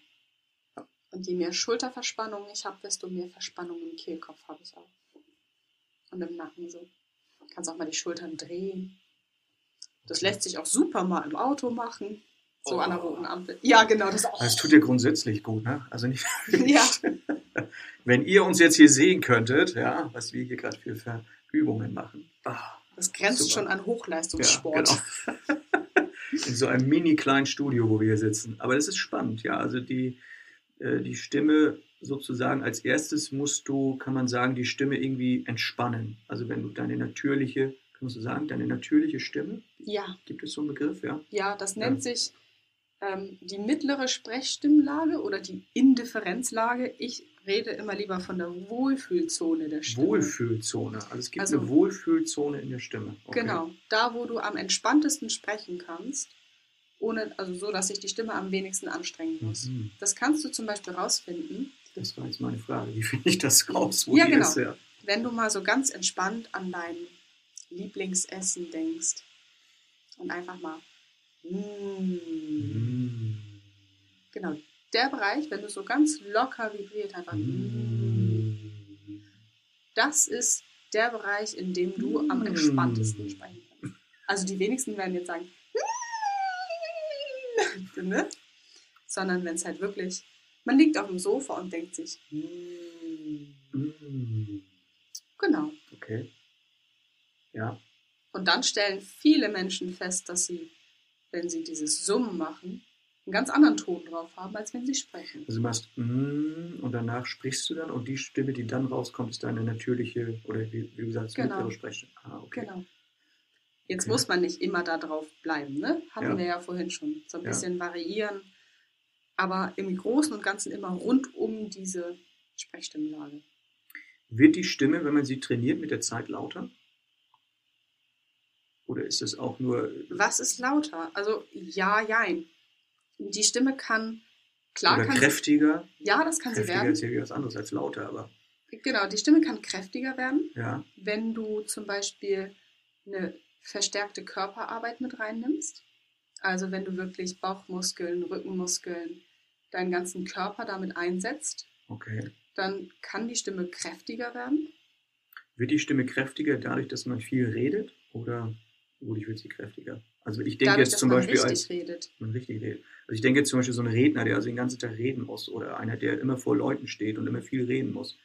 Und je mehr Schulterverspannung ich habe, desto mehr Verspannung im Kehlkopf habe ich auch. Und im Nacken so. Du kannst auch mal die Schultern drehen. Das lässt sich auch super mal im Auto machen. So an der Oh. roten Ampel. Ja, genau, das auch. Das tut dir grundsätzlich gut, ne? Also nicht. Ja. [LAUGHS] Wenn ihr uns jetzt hier sehen könntet, ja, was wir hier gerade für Verübungen machen. Ah, Das grenzt Super. schon an Hochleistungssport. Ja, genau. [LAUGHS] In so einem mini kleinen Studio, wo wir hier sitzen. Aber das ist spannend, ja. Also die, äh, die Stimme sozusagen als erstes musst du, kann man sagen, die Stimme irgendwie entspannen. Also wenn du deine natürliche, kannst du sagen, deine natürliche Stimme, Ja, gibt es so einen Begriff, ja? ja, das nennt sich ähm, die mittlere Sprechstimmlage oder die Indifferenzlage. Ich rede immer lieber von der Wohlfühlzone der Stimme. Wohlfühlzone. Also es gibt Also- eine Wohlfühlzone in der Stimme. Okay. Genau, da wo du am entspanntesten sprechen kannst, ohne, also so, dass sich die Stimme am wenigsten anstrengen muss. Mhm. Das kannst du zum Beispiel rausfinden, Das war jetzt meine Frage. Wie finde ich das raus, wo Ja, genau. ist? Ja. wenn du mal so ganz entspannt an dein Lieblingsessen denkst und einfach mal mm. Genau, der Bereich, wenn du so ganz locker vibriert einfach, Mhm. das ist der Bereich, in dem du am Mm. entspanntesten sprechen kannst. Also die wenigsten werden jetzt sagen, [LAUGHS] ne? sondern wenn es halt wirklich, man liegt auf dem Sofa und denkt sich, mm. Genau. Okay. Ja. Und dann stellen viele Menschen fest, dass sie, wenn sie dieses Summen machen, einen ganz anderen Ton drauf haben, als wenn sie sprechen. Also du machst mm, und danach sprichst du dann und die Stimme, die dann rauskommt, ist deine natürliche oder wie, wie gesagt, Genau. mittlere Sprechstimme. Ah, okay. Genau. Jetzt Okay. muss man nicht immer da drauf bleiben, ne? Hatten Ja. wir ja vorhin schon. So ein Ja. bisschen variieren. Aber im Großen und Ganzen immer rund um diese Sprechstimmlage. Wird die Stimme, wenn man sie trainiert, mit der Zeit lauter? Oder ist es auch nur Was ist lauter? Also ja, jein. Die Stimme kann, klar oder kann sie, kräftiger? ja, das kann sie Kräftiger werden. ist ja was anderes als lauter, aber Genau, die Stimme kann kräftiger werden, ja. wenn du zum Beispiel eine verstärkte Körperarbeit mit reinnimmst. Also wenn du wirklich Bauchmuskeln, Rückenmuskeln, deinen ganzen Körper damit einsetzt, Okay. dann kann die Stimme kräftiger werden. Wird die Stimme kräftiger dadurch, dass man viel redet? Oder wodurch wird sie kräftiger? Also ich denke Dadurch, jetzt zum man Beispiel richtig als redet. man richtig redet. Also ich denke jetzt zum Beispiel so ein Redner, der also den ganzen Tag reden muss oder einer, der immer vor Leuten steht und immer viel reden muss.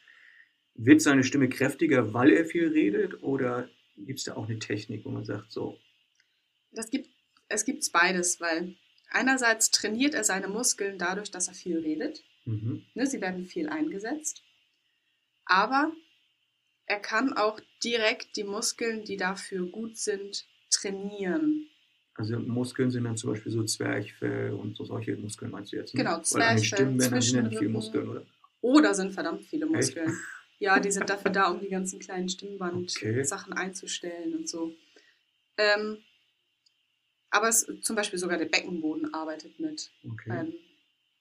Wird seine Stimme kräftiger, weil er viel redet oder gibt es da auch eine Technik, wo man sagt, so, Das gibt, Es gibt beides, weil einerseits trainiert er seine Muskeln dadurch, dass er viel redet. Mhm. Ne, sie werden viel eingesetzt. Aber er kann auch direkt die Muskeln, die dafür gut sind, trainieren. Also Muskeln sind dann zum Beispiel so Zwerchfell und so solche Muskeln meinst du jetzt? Ne? Genau, Zwerchfell, Zwischenrücken. Muskeln, oder? Oder sind verdammt viele Muskeln. Ja, die sind dafür da, um die ganzen kleinen Okay. Stimmband-Sachen einzustellen und so. Ähm, aber es, zum Beispiel sogar der Beckenboden arbeitet mit Okay. ähm,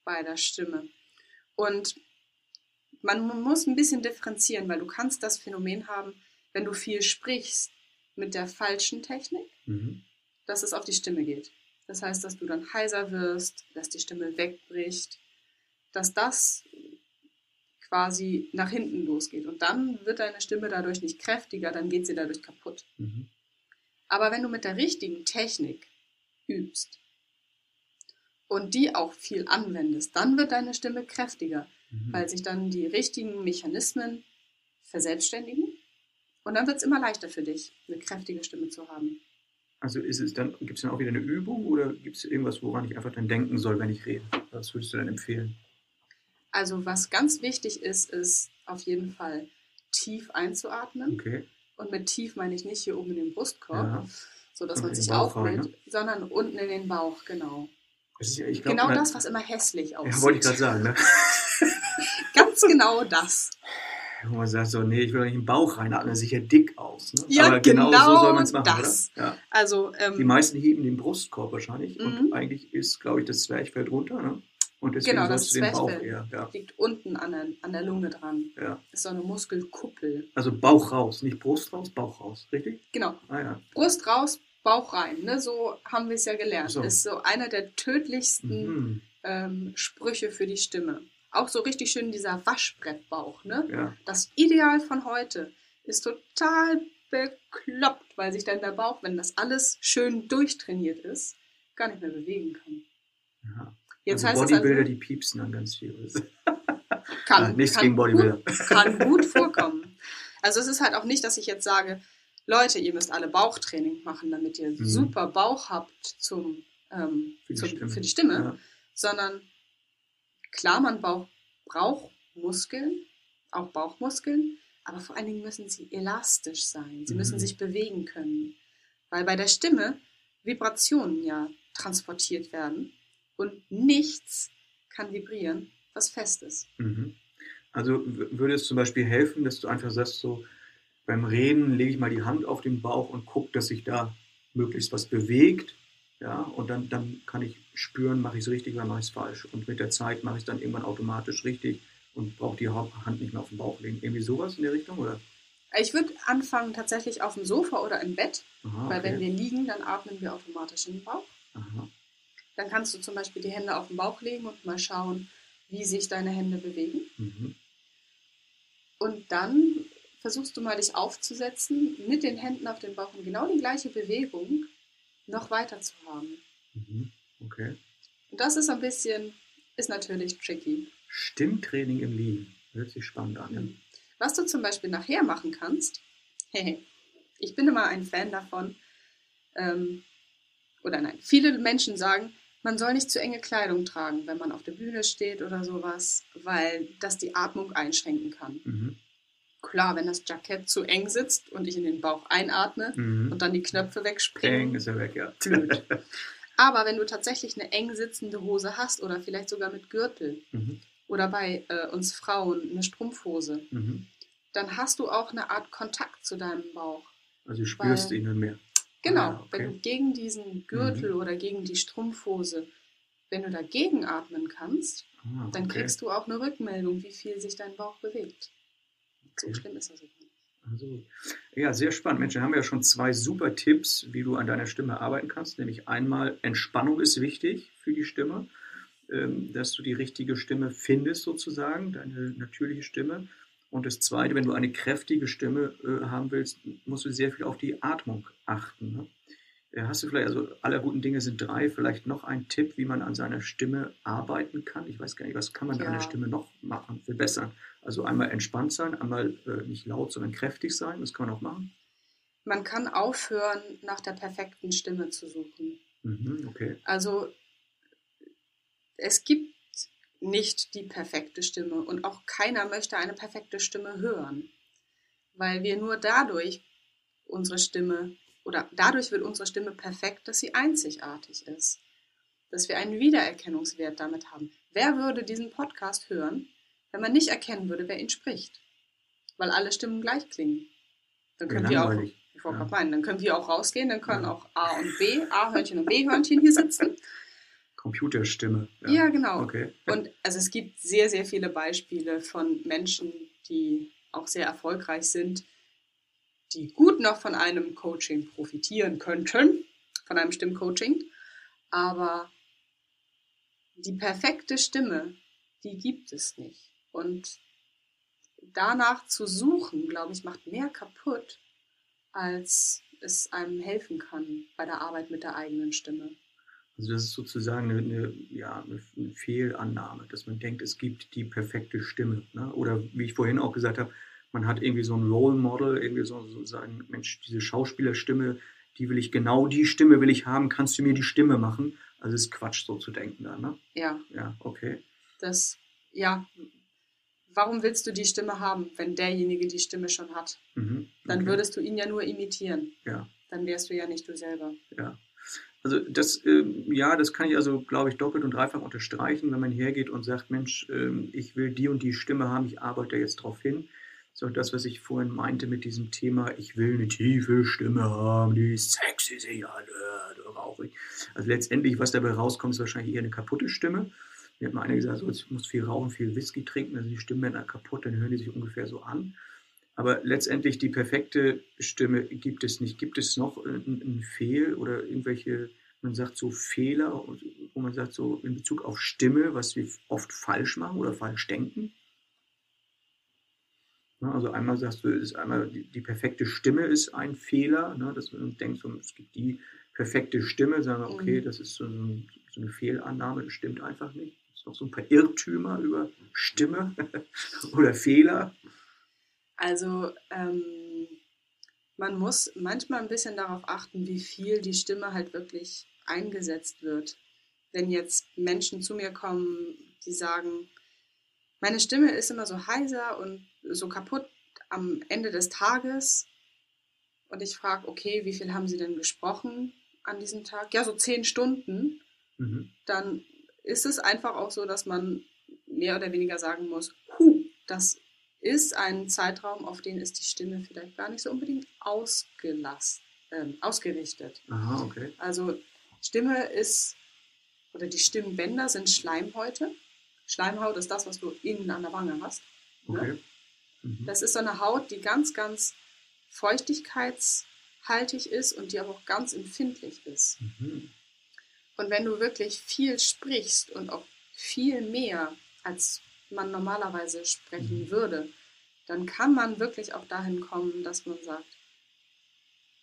bei der Stimme. Und man mu- muss ein bisschen differenzieren, weil du kannst das Phänomen haben, wenn du viel sprichst mit der falschen Technik, Mhm. dass es auf die Stimme geht. Das heißt, dass du dann heiser wirst, dass die Stimme wegbricht, dass das quasi nach hinten losgeht. Und dann wird deine Stimme dadurch nicht kräftiger, dann geht sie dadurch kaputt. Mhm. Aber wenn du mit der richtigen Technik übst und die auch viel anwendest, dann wird deine Stimme kräftiger, Mhm. weil sich dann die richtigen Mechanismen verselbstständigen. Und dann wird es immer leichter für dich, eine kräftige Stimme zu haben. Also ist es dann, gibt es dann auch wieder eine Übung oder gibt es irgendwas, woran ich einfach dann denken soll, wenn ich rede? Was würdest du dann empfehlen? Also was ganz wichtig ist, ist auf jeden Fall tief einzuatmen. Okay. Und mit tief meine ich nicht hier oben in den Brustkorb, Ja. so dass man sich rein, aufbläht, sondern unten in den Bauch, genau. Das ist glaub, genau na- das, was immer hässlich aussieht. Ja, wollte ich gerade sagen, ne? [LAUGHS] Ganz genau das. Wo man sagt so, nee, ich will doch nicht im Bauch reinatmen, das sieht ja dick aus. Ne? Ja, Aber genau, genau so soll man es machen, das. oder? Ja. Also, ähm, Die meisten heben den Brustkorb wahrscheinlich und Mhm. eigentlich ist, glaube ich, das Zwerchfell drunter, ne? Und deswegen Genau, das den Zwerchfell. eher, ja. liegt unten an der, an der Lunge dran. ja. Ist so eine Muskelkuppel. Also Bauch raus, nicht Brust raus, Bauch raus, richtig? Genau. Ah ja. Brust raus, Bauch rein. Ne? So haben wir es ja gelernt. So. Ist so einer der tödlichsten Mhm. ähm, Sprüche für die Stimme. Auch so richtig schön dieser Waschbrettbauch. Ne? Ja. Das Ideal von heute ist total bekloppt, weil sich dann der Bauch, wenn das alles schön durchtrainiert ist, gar nicht mehr bewegen kann. ja. Jetzt also heißt Bodybuilder, es die piepsen dann ganz viel. also, [LAUGHS] kann, Ah, [LAUGHS] nichts kann gegen Bodybuilder. Gut, kann gut vorkommen. Also es ist halt auch nicht, dass ich jetzt sage, Leute, ihr müsst alle Bauchtraining machen, damit ihr Mhm. super Bauch habt zum, ähm, Für die zum, Stimme. für die Stimme, Ja. sondern klar, man Bauch, braucht Muskeln, auch Bauchmuskeln, aber vor allen Dingen müssen sie elastisch sein. Sie Mhm. müssen sich bewegen können, weil bei der Stimme Vibrationen ja transportiert werden und nichts kann vibrieren, was fest ist. Mhm. Also würde es zum Beispiel helfen, dass du einfach sagst, so beim Reden lege ich mal die Hand auf den Bauch und gucke, dass sich da möglichst was bewegt. Ja, und dann, dann kann ich spüren, mache ich es richtig oder mache ich es falsch. Und mit der Zeit mache ich es dann irgendwann automatisch richtig und brauche die Hand nicht mehr auf den Bauch legen. Irgendwie sowas in der Richtung, oder? Ich würde anfangen tatsächlich auf dem Sofa oder im Bett, Aha, weil okay. wenn wir liegen, dann atmen wir automatisch in den Bauch. Aha. Dann kannst du zum Beispiel die Hände auf den Bauch legen und mal schauen, wie sich deine Hände bewegen. Mhm. Und dann versuchst du mal dich aufzusetzen, mit den Händen auf den Bauch und genau die gleiche Bewegung noch weiter zu haben. Mhm. Okay. Und das ist ein bisschen, ist natürlich tricky. Stimmtraining im Liegen. Hört sich spannend an. Ja? Was du zum Beispiel nachher machen kannst, [LAUGHS] ich bin immer ein Fan davon, ähm, oder nein, viele Menschen sagen, man soll nicht zu enge Kleidung tragen, wenn man auf der Bühne steht oder sowas, weil das die Atmung einschränken kann. Mhm. Klar, wenn das Jackett zu eng sitzt und ich in den Bauch einatme Mhm. und dann die Knöpfe wegspringen, ist er weg, ja. blöd. [LAUGHS] Aber wenn du tatsächlich eine eng sitzende Hose hast oder vielleicht sogar mit Gürtel Mhm. oder bei äh, uns Frauen eine Strumpfhose, Mhm. dann hast du auch eine Art Kontakt zu deinem Bauch. Also du spürst Weil- ihn dann mehr. Genau, Ah, okay. wenn du gegen diesen Gürtel Mhm. oder gegen die Strumpfhose, wenn du dagegen atmen kannst, Ah, dann okay. kriegst du auch eine Rückmeldung, wie viel sich dein Bauch bewegt. So schlimm ist das nicht. Also, ja, sehr spannend. Mensch, da haben wir ja schon zwei super Tipps, wie du an deiner Stimme arbeiten kannst. Nämlich einmal, Entspannung ist wichtig für die Stimme, ähm, dass du die richtige Stimme findest sozusagen, deine natürliche Stimme. Und das Zweite, wenn du eine kräftige Stimme äh, haben willst, musst du sehr viel auf die Atmung achten. Ne? Hast du vielleicht, also aller guten Dinge sind drei, vielleicht noch ein Tipp, wie man an seiner Stimme arbeiten kann? Ich weiß gar nicht, was kann man an Ja. der Stimme noch machen, verbessern? Also einmal entspannt sein, einmal äh, nicht laut, sondern kräftig sein, das kann man auch machen. Man kann aufhören, nach der perfekten Stimme zu suchen. Mhm, okay. Also es gibt nicht die perfekte Stimme und auch keiner möchte eine perfekte Stimme hören, weil wir nur dadurch unsere Stimme oder dadurch wird unsere Stimme perfekt, dass sie einzigartig ist, dass wir einen Wiedererkennungswert damit haben. Wer würde diesen Podcast hören, wenn man nicht erkennen würde, wer ihn spricht? Weil alle Stimmen gleich klingen. Dann können wir auch, ich wollte Ja. meinen, dann können wir auch rausgehen, dann können Ja. auch A und B, A-Hörnchen und B-Hörnchen hier sitzen. Computerstimme. Ja, genau. Okay. Und also es gibt sehr, sehr viele Beispiele von Menschen, die auch sehr erfolgreich sind, die gut noch von einem Coaching profitieren könnten, von einem Stimmcoaching. Aber die perfekte Stimme, die gibt es nicht. Und danach zu suchen, glaube ich, macht mehr kaputt, als es einem helfen kann bei der Arbeit mit der eigenen Stimme. Also das ist sozusagen eine, eine, ja, eine Fehlannahme, dass man denkt, es gibt die perfekte Stimme. Ne? Oder wie ich vorhin auch gesagt habe, man hat irgendwie so ein Role Model, irgendwie so, so sagen, Mensch, diese Schauspielerstimme, die will ich, genau die Stimme will ich haben, kannst du mir die Stimme machen? Also es ist Quatsch, so zu denken da, ne? Ja, Ja, okay. das, ja, warum willst du die Stimme haben, wenn derjenige die Stimme schon hat? Mhm. Dann okay. würdest du ihn ja nur imitieren. Ja. Dann wärst du ja nicht du selber. Ja. Also das, ähm, ja, das kann ich also, glaube ich, doppelt und dreifach unterstreichen, wenn man hergeht und sagt, Mensch, ähm, ich will die und die Stimme haben, ich arbeite jetzt darauf hin. So das, was ich vorhin meinte mit diesem Thema, ich will eine tiefe Stimme haben, die sexy sich anhört, rauchig. Also letztendlich, was dabei rauskommt, ist wahrscheinlich eher eine kaputte Stimme. Mir hat mal einer gesagt, so, jetzt muss viel rauchen, viel Whisky trinken, sind die Stimmbänder kaputt, dann hören die sich ungefähr so an. Aber letztendlich die perfekte Stimme gibt es nicht. Gibt es noch ein, ein Fehl oder irgendwelche, man sagt so Fehler, wo man sagt so in Bezug auf Stimme, was wir oft falsch machen oder falsch denken? Ne, Also einmal sagst du, es ist einmal die, die perfekte Stimme ist ein Fehler, ne, dass man denkt, es gibt die perfekte Stimme, sagen wir, okay, Mhm. das ist so, ein, so eine Fehlannahme, das stimmt einfach nicht. Es gibt noch so ein paar Irrtümer über Stimme [LAUGHS] oder Fehler. Also ähm, man muss manchmal ein bisschen darauf achten, wie viel die Stimme halt wirklich eingesetzt wird. Wenn jetzt Menschen zu mir kommen, die sagen, meine Stimme ist immer so heiser und so kaputt am Ende des Tages. Und ich frage, okay, wie viel haben Sie denn gesprochen an diesem Tag? Ja, so zehn Stunden. Mhm. dann ist es einfach auch so, dass man mehr oder weniger sagen muss, huh, das ist ein Zeitraum, auf den ist die Stimme vielleicht gar nicht so unbedingt ausgelastet, ähm, ausgerichtet. Aha, okay. Also Stimme ist, oder die Stimmbänder sind Schleimhäute. Schleimhaut ist das, was du innen an der Wange hast. Okay. Mhm. Das ist so eine Haut, die ganz, ganz feuchtigkeitshaltig ist und die aber auch ganz empfindlich ist. Mhm. Und wenn du wirklich viel sprichst und auch viel mehr, als man normalerweise sprechen Mhm. würde, dann kann man wirklich auch dahin kommen, dass man sagt,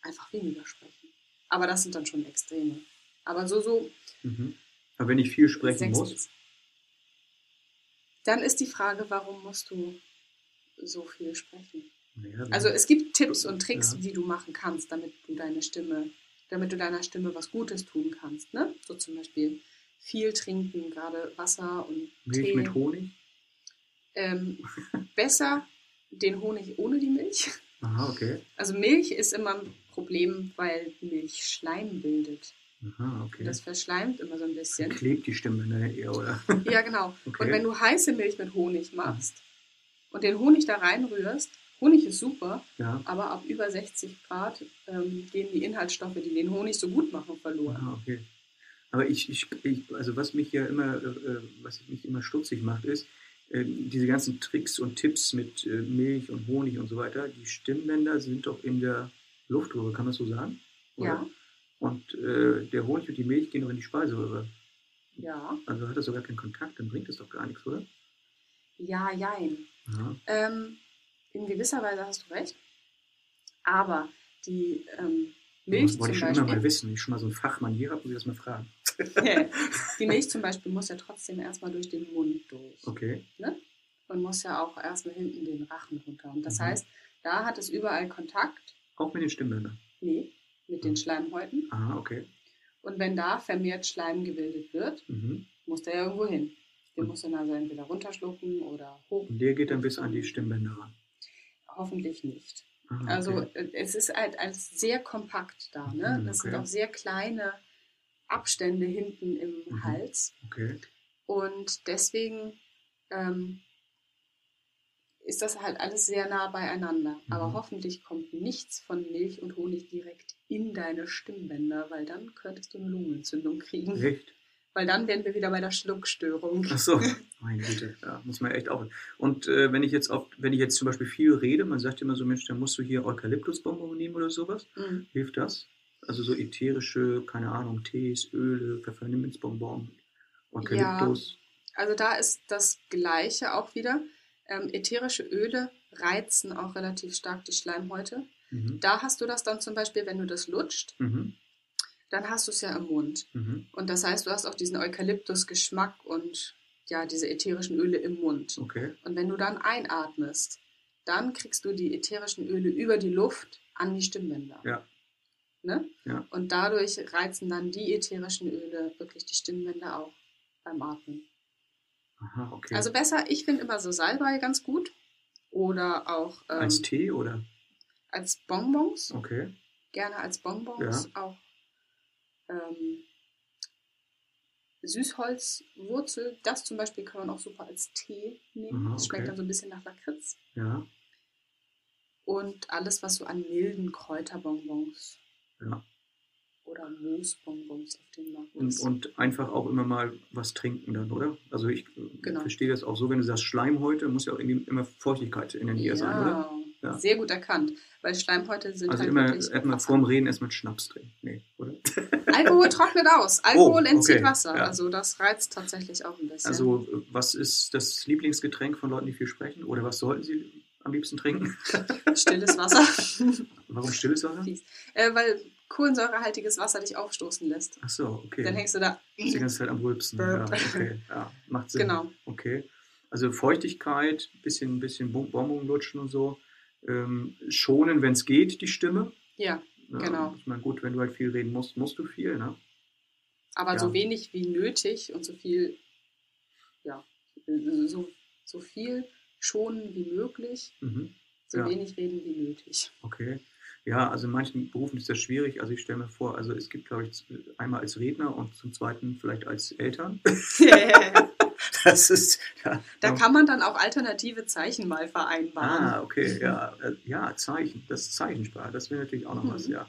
einfach weniger sprechen. Aber das sind dann schon Extreme. Aber so, so Mhm. Aber wenn ich viel sprechen muss, Dann ist die Frage, warum musst du so viel sprechen? naja, Also es gibt Tipps und Tricks, Ja. die du machen kannst, damit du deine Stimme, damit du deiner Stimme was Gutes tun kannst. Ne? So zum Beispiel viel trinken, gerade Wasser und Milch Tee. mit Honig. Ähm, besser den Honig ohne die Milch. Aha, okay. Also Milch ist immer ein Problem, weil Milch Schleim bildet. Aha, okay. Das verschleimt immer so ein bisschen. Klebt die Stimme ne, eher, oder? Ja, genau. [LAUGHS] Okay. Und wenn du heiße Milch mit Honig machst und den Honig da reinrührst, Honig ist super, Ja. aber ab über 60 Grad ähm, gehen die Inhaltsstoffe, die den Honig so gut machen, verloren. Aha, okay. Aber ich, ich, ich, also was mich ja immer, äh, was mich immer stutzig macht, ist, äh, diese ganzen Tricks und Tipps mit äh, Milch und Honig und so weiter, die Stimmbänder sind doch in der Luftröhre, kann man das so sagen? Ja, Und äh, der Honig und die Milch gehen doch in die Speiseröhre. ja, Also hat das sogar keinen Kontakt, dann bringt das doch gar nichts, oder? ja, jein. Ähm, in gewisser Weise hast du recht. Aber die ähm, Milch das wollte ich schon immer mal Beispiel, wissen. Wenn ich schon mal so einen Fachmann hier habe, muss ich das mal fragen. [LAUGHS] die Milch zum Beispiel muss ja trotzdem erstmal durch den Mund durch. Okay. Und muss ja auch erstmal hinten den Rachen runter. Und das Mhm. heißt, da hat es überall Kontakt, Auch mit den Stimmbändern. nee, mit den Schleimhäuten. Aha, okay. Und wenn da vermehrt Schleim gebildet wird, Mhm. muss der ja irgendwo hin. Den Und- muss dann also entweder runterschlucken oder hoch. Und der geht dann bis an die Stimmbänder ran. Hoffentlich nicht. Ah, Also okay. äh, es ist halt als sehr kompakt da. Ne? Mhm, Das sind auch sehr kleine Abstände hinten im Mhm. Hals. okay. Und deswegen ähm, ist das halt alles sehr nah beieinander. Aber Mhm. hoffentlich kommt nichts von Milch und Honig direkt in deine Stimmbänder, weil dann könntest du eine Lungenentzündung kriegen. Echt? Weil dann wären wir wieder bei der Schluckstörung. Ach so, [LAUGHS] meine Güte, ja, muss man echt auch. Und äh, wenn ich jetzt auf, wenn ich jetzt zum Beispiel viel rede, man sagt immer so, Mensch, dann musst du hier Eukalyptusbonbon nehmen oder sowas. Mhm. Hilft das? Also so ätherische, keine Ahnung, Tees, Öle, Pfefferminzbonbon, Eukalyptus. Also da ist das Gleiche auch wieder. Ähm, ätherische Öle reizen auch relativ stark die Schleimhäute. Mhm. Da hast du das dann zum Beispiel, wenn du das lutscht, Mhm. dann hast du es ja im Mund. Mhm. Und das heißt, du hast auch diesen Eukalyptus-Geschmack und ja, diese ätherischen Öle im Mund. Okay. Und wenn du dann einatmest, dann kriegst du die ätherischen Öle über die Luft an die Stimmbänder. Ja. Ne? Ja. Und dadurch reizen dann die ätherischen Öle wirklich die Stimmbänder auch beim Atmen. Aha, okay. Also besser, ich finde immer so Salbei ganz gut. Oder auch ähm, Als Tee oder? als Bonbons. Okay. Gerne als Bonbons. Auch ähm, Süßholzwurzel. Das zum Beispiel kann man auch super als Tee nehmen. Aha, Das schmeckt okay. dann so ein bisschen nach Lakritz. Ja. Und alles, was so an milden Kräuterbonbons Ja. Oder Moosbonbons auf den Markt Und, und einfach auch immer mal was trinken dann, oder? Also ich äh, Genau. verstehe das auch so, wenn du sagst Schleimhäute, muss ja auch irgendwie immer Feuchtigkeit in der Nähe sein, oder? Ja. Sehr gut erkannt. Weil Schleimhäute sind Also halt immer erstmal vorm Reden erstmal Schnaps trinken. Nee, oder? [LAUGHS] Alkohol trocknet aus. Alkohol Oh, entzieht okay, Wasser. ja. Also das reizt tatsächlich auch ein bisschen. Also äh, was ist das Lieblingsgetränk von Leuten, die viel sprechen? Oder was sollten sie am liebsten trinken? Stilles Wasser. [LAUGHS] Warum stilles Wasser? Äh, weil kohlensäurehaltiges Wasser dich aufstoßen lässt. Ach so, okay. Dann hängst du da. Die ganze Zeit am Rülpsen. Ja, okay. Ja, macht Sinn. Genau. Okay. Also Feuchtigkeit, bisschen, bisschen Bon- Bonbon lutschen und so. Ähm, schonen, wenn es geht, die Stimme. Ja, Ja, Genau. Ich meine, gut, wenn du halt viel reden musst, musst du viel, ne? aber Ja. so wenig wie nötig und so viel, ja, so, so viel schonen wie möglich, Mhm. so Ja. wenig reden wie nötig. Okay. Ja, also in manchen Berufen ist das schwierig. Also ich stelle mir vor, also es gibt, glaube ich, einmal als Redner und zum zweiten vielleicht als Eltern. [LAUGHS] [LAUGHS] Das ist, ja. da kann man dann auch alternative Zeichen mal vereinbaren. Ah, okay, ja. Äh, Ja, Zeichen, das ist Zeichensprache, das wäre natürlich auch noch was, Mhm. ja.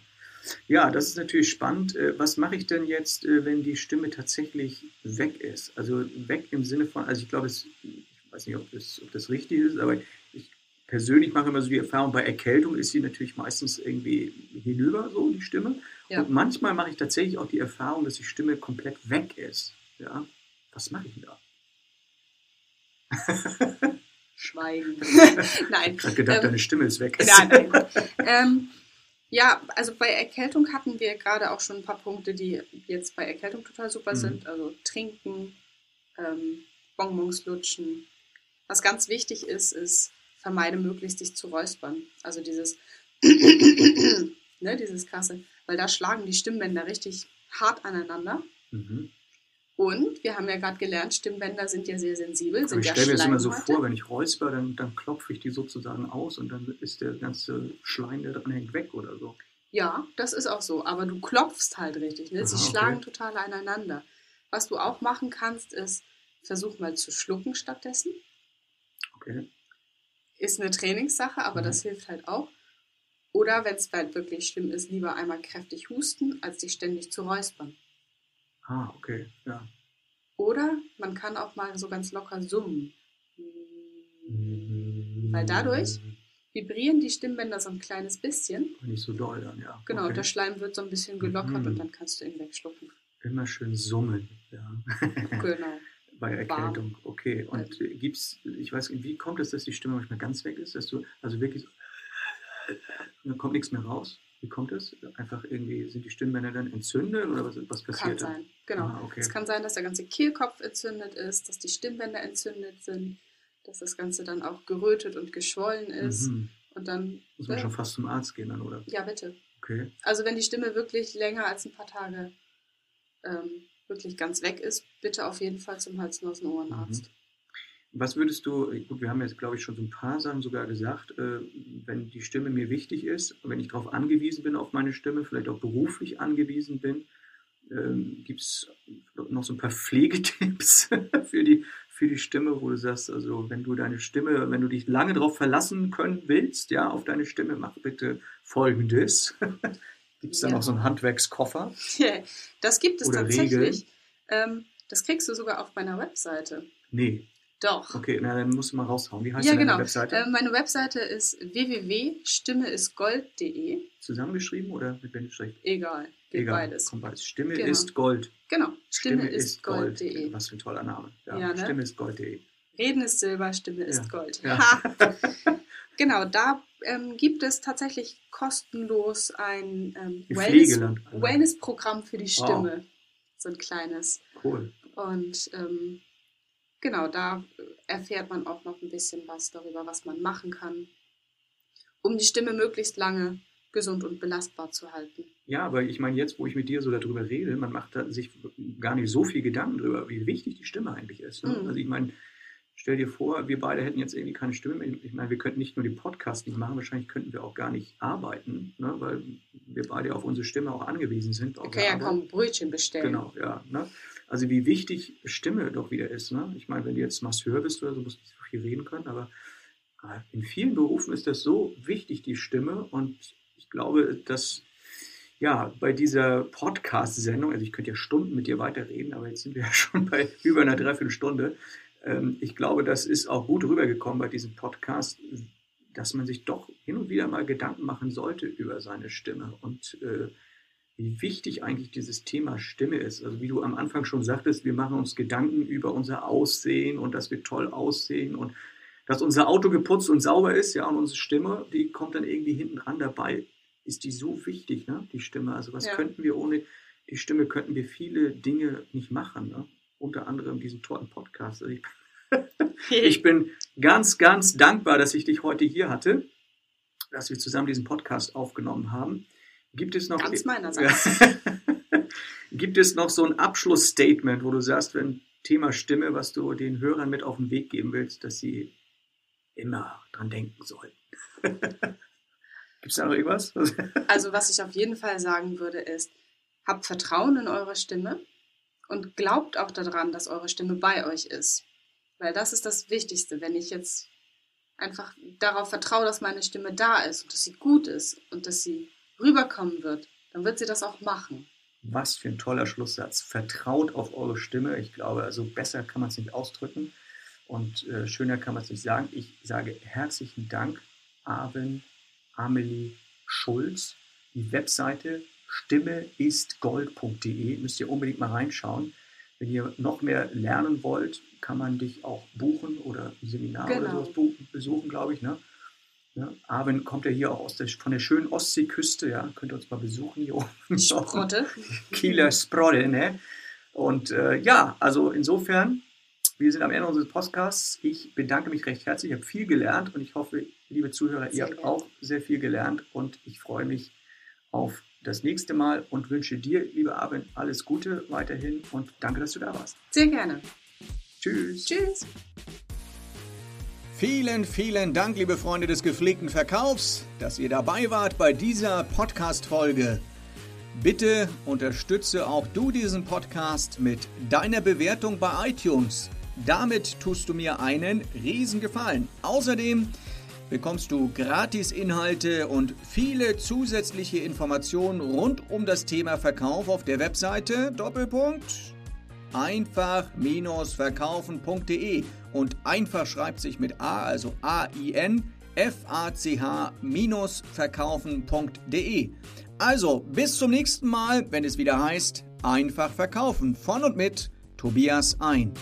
Ja, das ist natürlich spannend. Äh, Was mache ich denn jetzt, äh, wenn die Stimme tatsächlich weg ist? Also weg im Sinne von, also ich glaube, es, ich weiß nicht, ob das, ob das richtig ist, aber persönlich mache immer so die Erfahrung, bei Erkältung ist sie natürlich meistens irgendwie hinüber, so die Stimme. Ja. Und manchmal mache ich tatsächlich auch die Erfahrung, dass die Stimme komplett weg ist. Ja, was mache ich denn da? [LAUGHS] Schweigen. [LAUGHS] Ich Nein. habe gerade gedacht, Ähm, deine Stimme ist weg. Nein, nein. [LAUGHS] ähm, ja, also bei Erkältung hatten wir gerade auch schon ein paar Punkte, die jetzt bei Erkältung total super Mhm. sind. Also trinken, ähm, Bonbons lutschen. Was ganz wichtig ist, ist, vermeide möglichst dich zu räuspern. Also dieses, [CLEARS THROAT] ne, dieses krasse, weil da schlagen die Stimmbänder richtig hart aneinander. Mhm. Und wir haben ja gerade gelernt, Stimmbänder sind ja sehr sensibel, Aber sind ich ja stelle mir das immer so vor, wenn ich räusper, dann, dann klopfe ich die sozusagen aus und dann ist der ganze Schleim, der dran hängt, weg oder so. Ja, das ist auch so. Aber du klopfst halt richtig. Ne? Sie Aha, okay. schlagen total aneinander. Was du auch machen kannst, ist, versuch mal zu schlucken stattdessen. Okay. Ist eine Trainingssache, aber Mhm. das hilft halt auch. Oder wenn es halt wirklich schlimm ist, lieber einmal kräftig husten, als dich ständig zu räuspern. Ah, okay, ja. Oder man kann auch mal so ganz locker summen. Weil dadurch vibrieren die Stimmbänder so ein kleines bisschen. Nicht so doll dann, ja. Genau, okay. und der Schleim wird so ein bisschen gelockert Mhm. und dann kannst du ihn wegschlucken. Immer schön summen, ja. Genau. [LAUGHS] Bei Erkältung, okay. Und äh, gibt's, ich weiß, wie kommt es, dass die Stimme manchmal ganz weg ist, dass du, also wirklich dann kommt nichts mehr raus? Wie kommt es? Einfach irgendwie, sind die Stimmbänder dann entzündet oder was, was Kann passiert dann? sein, genau. Ah, okay. Es kann sein, dass der ganze Kehlkopf entzündet ist, dass die Stimmbänder entzündet sind, dass das Ganze dann auch gerötet und geschwollen ist. Mhm. Und dann, Muss man äh, schon fast zum Arzt gehen dann, oder? ja bitte. Okay. Also wenn die Stimme wirklich länger als ein paar Tage ähm, wirklich ganz weg ist, bitte auf jeden Fall zum Hals, Nasen, Ohrenarzt. Mhm. Was würdest du, gut, wir haben jetzt, glaube ich, schon so ein paar Sachen sogar gesagt, äh, wenn die Stimme mir wichtig ist, wenn ich darauf angewiesen bin, auf meine Stimme, vielleicht auch beruflich angewiesen bin, ähm, gibt es noch so ein paar [LAUGHS] Pflegetipps [LAUGHS] für die, für die Stimme, wo du sagst, also wenn du deine Stimme, wenn du dich lange darauf verlassen können willst, ja, auf deine Stimme, mach bitte folgendes. [LAUGHS] gibt es da Ja. noch so einen Handwerkskoffer? Das gibt es Oder tatsächlich. Ähm, das kriegst du sogar auf meiner Webseite. Nee. Doch. Okay, na dann musst du mal raushauen. Wie heißt ja, denn genau. deine Webseite? Äh, meine Webseite ist www.stimmeistgold.de. Zusammengeschrieben oder mit Bindestrich? Egal, geht Egal, beides. kommt beides. Stimme Genau. ist Gold. Genau, stimmeistgold.de. Was für ein toller Name. Ja, Ja, ne? Stimme ist Gold.de. Reden ist Silber, Stimme Ja. ist Gold. Ja. [LAUGHS] [LAUGHS] Genau, da ähm, gibt es tatsächlich kostenlos ein ähm, Wellness-. Also, Wellness-Programm für die Stimme. So ein kleines. Cool. Und ähm, genau, da erfährt man auch noch ein bisschen was darüber, was man machen kann, um die Stimme möglichst lange gesund und belastbar zu halten. Ja, aber ich meine, jetzt, wo ich mit dir so darüber rede, man macht sich gar nicht so viel Gedanken darüber, wie wichtig die Stimme eigentlich ist. Ne? Mhm. Also ich meine, stell dir vor, wir beide hätten jetzt irgendwie keine Stimme mehr. Ich meine, wir könnten nicht nur den Podcast nicht machen, wahrscheinlich könnten wir auch gar nicht arbeiten, ne? weil wir beide auf unsere Stimme auch angewiesen sind. Wir können ja Arbeit. kaum Brötchen bestellen. Genau, ja. Ne? Also wie wichtig Stimme doch wieder ist. Ne? Ich meine, wenn du jetzt Masseur bist oder so, musst du nicht so viel reden können, aber äh, in vielen Berufen ist das so wichtig, die Stimme. Und ich glaube, dass ja bei dieser Podcast-Sendung, also ich könnte ja Stunden mit dir weiterreden, aber jetzt sind wir ja [LAUGHS] schon bei über einer Dreiviertelstunde. Ähm, ich glaube, das ist auch gut rübergekommen bei diesem Podcast, dass man sich doch hin und wieder mal Gedanken machen sollte über seine Stimme und äh, wie wichtig eigentlich dieses Thema Stimme ist. Also wie du am Anfang schon sagtest, wir machen uns Gedanken über unser Aussehen und dass wir toll aussehen und dass unser Auto geputzt und sauber ist, ja, und unsere Stimme, die kommt dann irgendwie hinten dran dabei. Ist die so wichtig, ne, die Stimme? Also was Ja. könnten wir ohne die Stimme, könnten wir viele Dinge nicht machen, ne? Unter anderem diesen tollen Podcast. Also ich, [LAUGHS] ich bin ganz, ganz dankbar, dass ich dich heute hier hatte, dass wir zusammen diesen Podcast aufgenommen haben. Gibt es noch Ganz meinerseits. [LAUGHS] Gibt es noch so ein Abschlussstatement, wo du sagst, wenn Thema Stimme, was du den Hörern mit auf den Weg geben willst, dass sie immer dran denken sollen? [LAUGHS] Gibt es da noch irgendwas? Also was ich auf jeden Fall sagen würde ist, habt Vertrauen in eure Stimme und glaubt auch daran, dass eure Stimme bei euch ist. Weil das ist das Wichtigste, wenn ich jetzt einfach darauf vertraue, dass meine Stimme da ist und dass sie gut ist und dass sie rüberkommen wird, dann wird sie das auch machen. Was für ein toller Schlusssatz. Vertraut auf eure Stimme. Ich glaube, also besser kann man es nicht ausdrücken und äh, schöner kann man es nicht sagen. Ich sage herzlichen Dank, Arwen Amelie Schulz. Die Webseite stimmeistgold.de müsst ihr unbedingt mal reinschauen. Wenn ihr noch mehr lernen wollt, kann man dich auch buchen oder ein Seminar oder Genau. sowas buchen, besuchen, glaube ich. Ne? Ja, Arwen kommt ja hier auch aus der, von der schönen Ostseeküste, ja, könnt ihr uns mal besuchen hier oben. Sprotte. Kieler Sprodde, ne? Und äh, ja, also insofern, wir sind am Ende unseres Podcasts. Ich bedanke mich recht herzlich. Ich habe viel gelernt und ich hoffe, liebe Zuhörer, ihr Sehr habt gerne. auch sehr viel gelernt und ich freue mich auf das nächste Mal und wünsche dir, liebe Arwen, alles Gute weiterhin und danke, dass du da warst. Sehr gerne. Tschüss. Tschüss. Vielen, vielen Dank, liebe Freunde des gepflegten Verkaufs, dass ihr dabei wart bei dieser Podcast-Folge. Bitte unterstütze auch du diesen Podcast mit deiner Bewertung bei iTunes. Damit tust du mir einen riesen Gefallen. Außerdem bekommst du Gratis-Inhalte und viele zusätzliche Informationen rund um das Thema Verkauf auf der Webseite Doppelpunkt einfach-verkaufen.de und einfach schreibt sich mit A, also A-I-N, F-A-C-H-verkaufen.de. Also, bis zum nächsten Mal, wenn es wieder heißt, einfach verkaufen von und mit Tobias ein.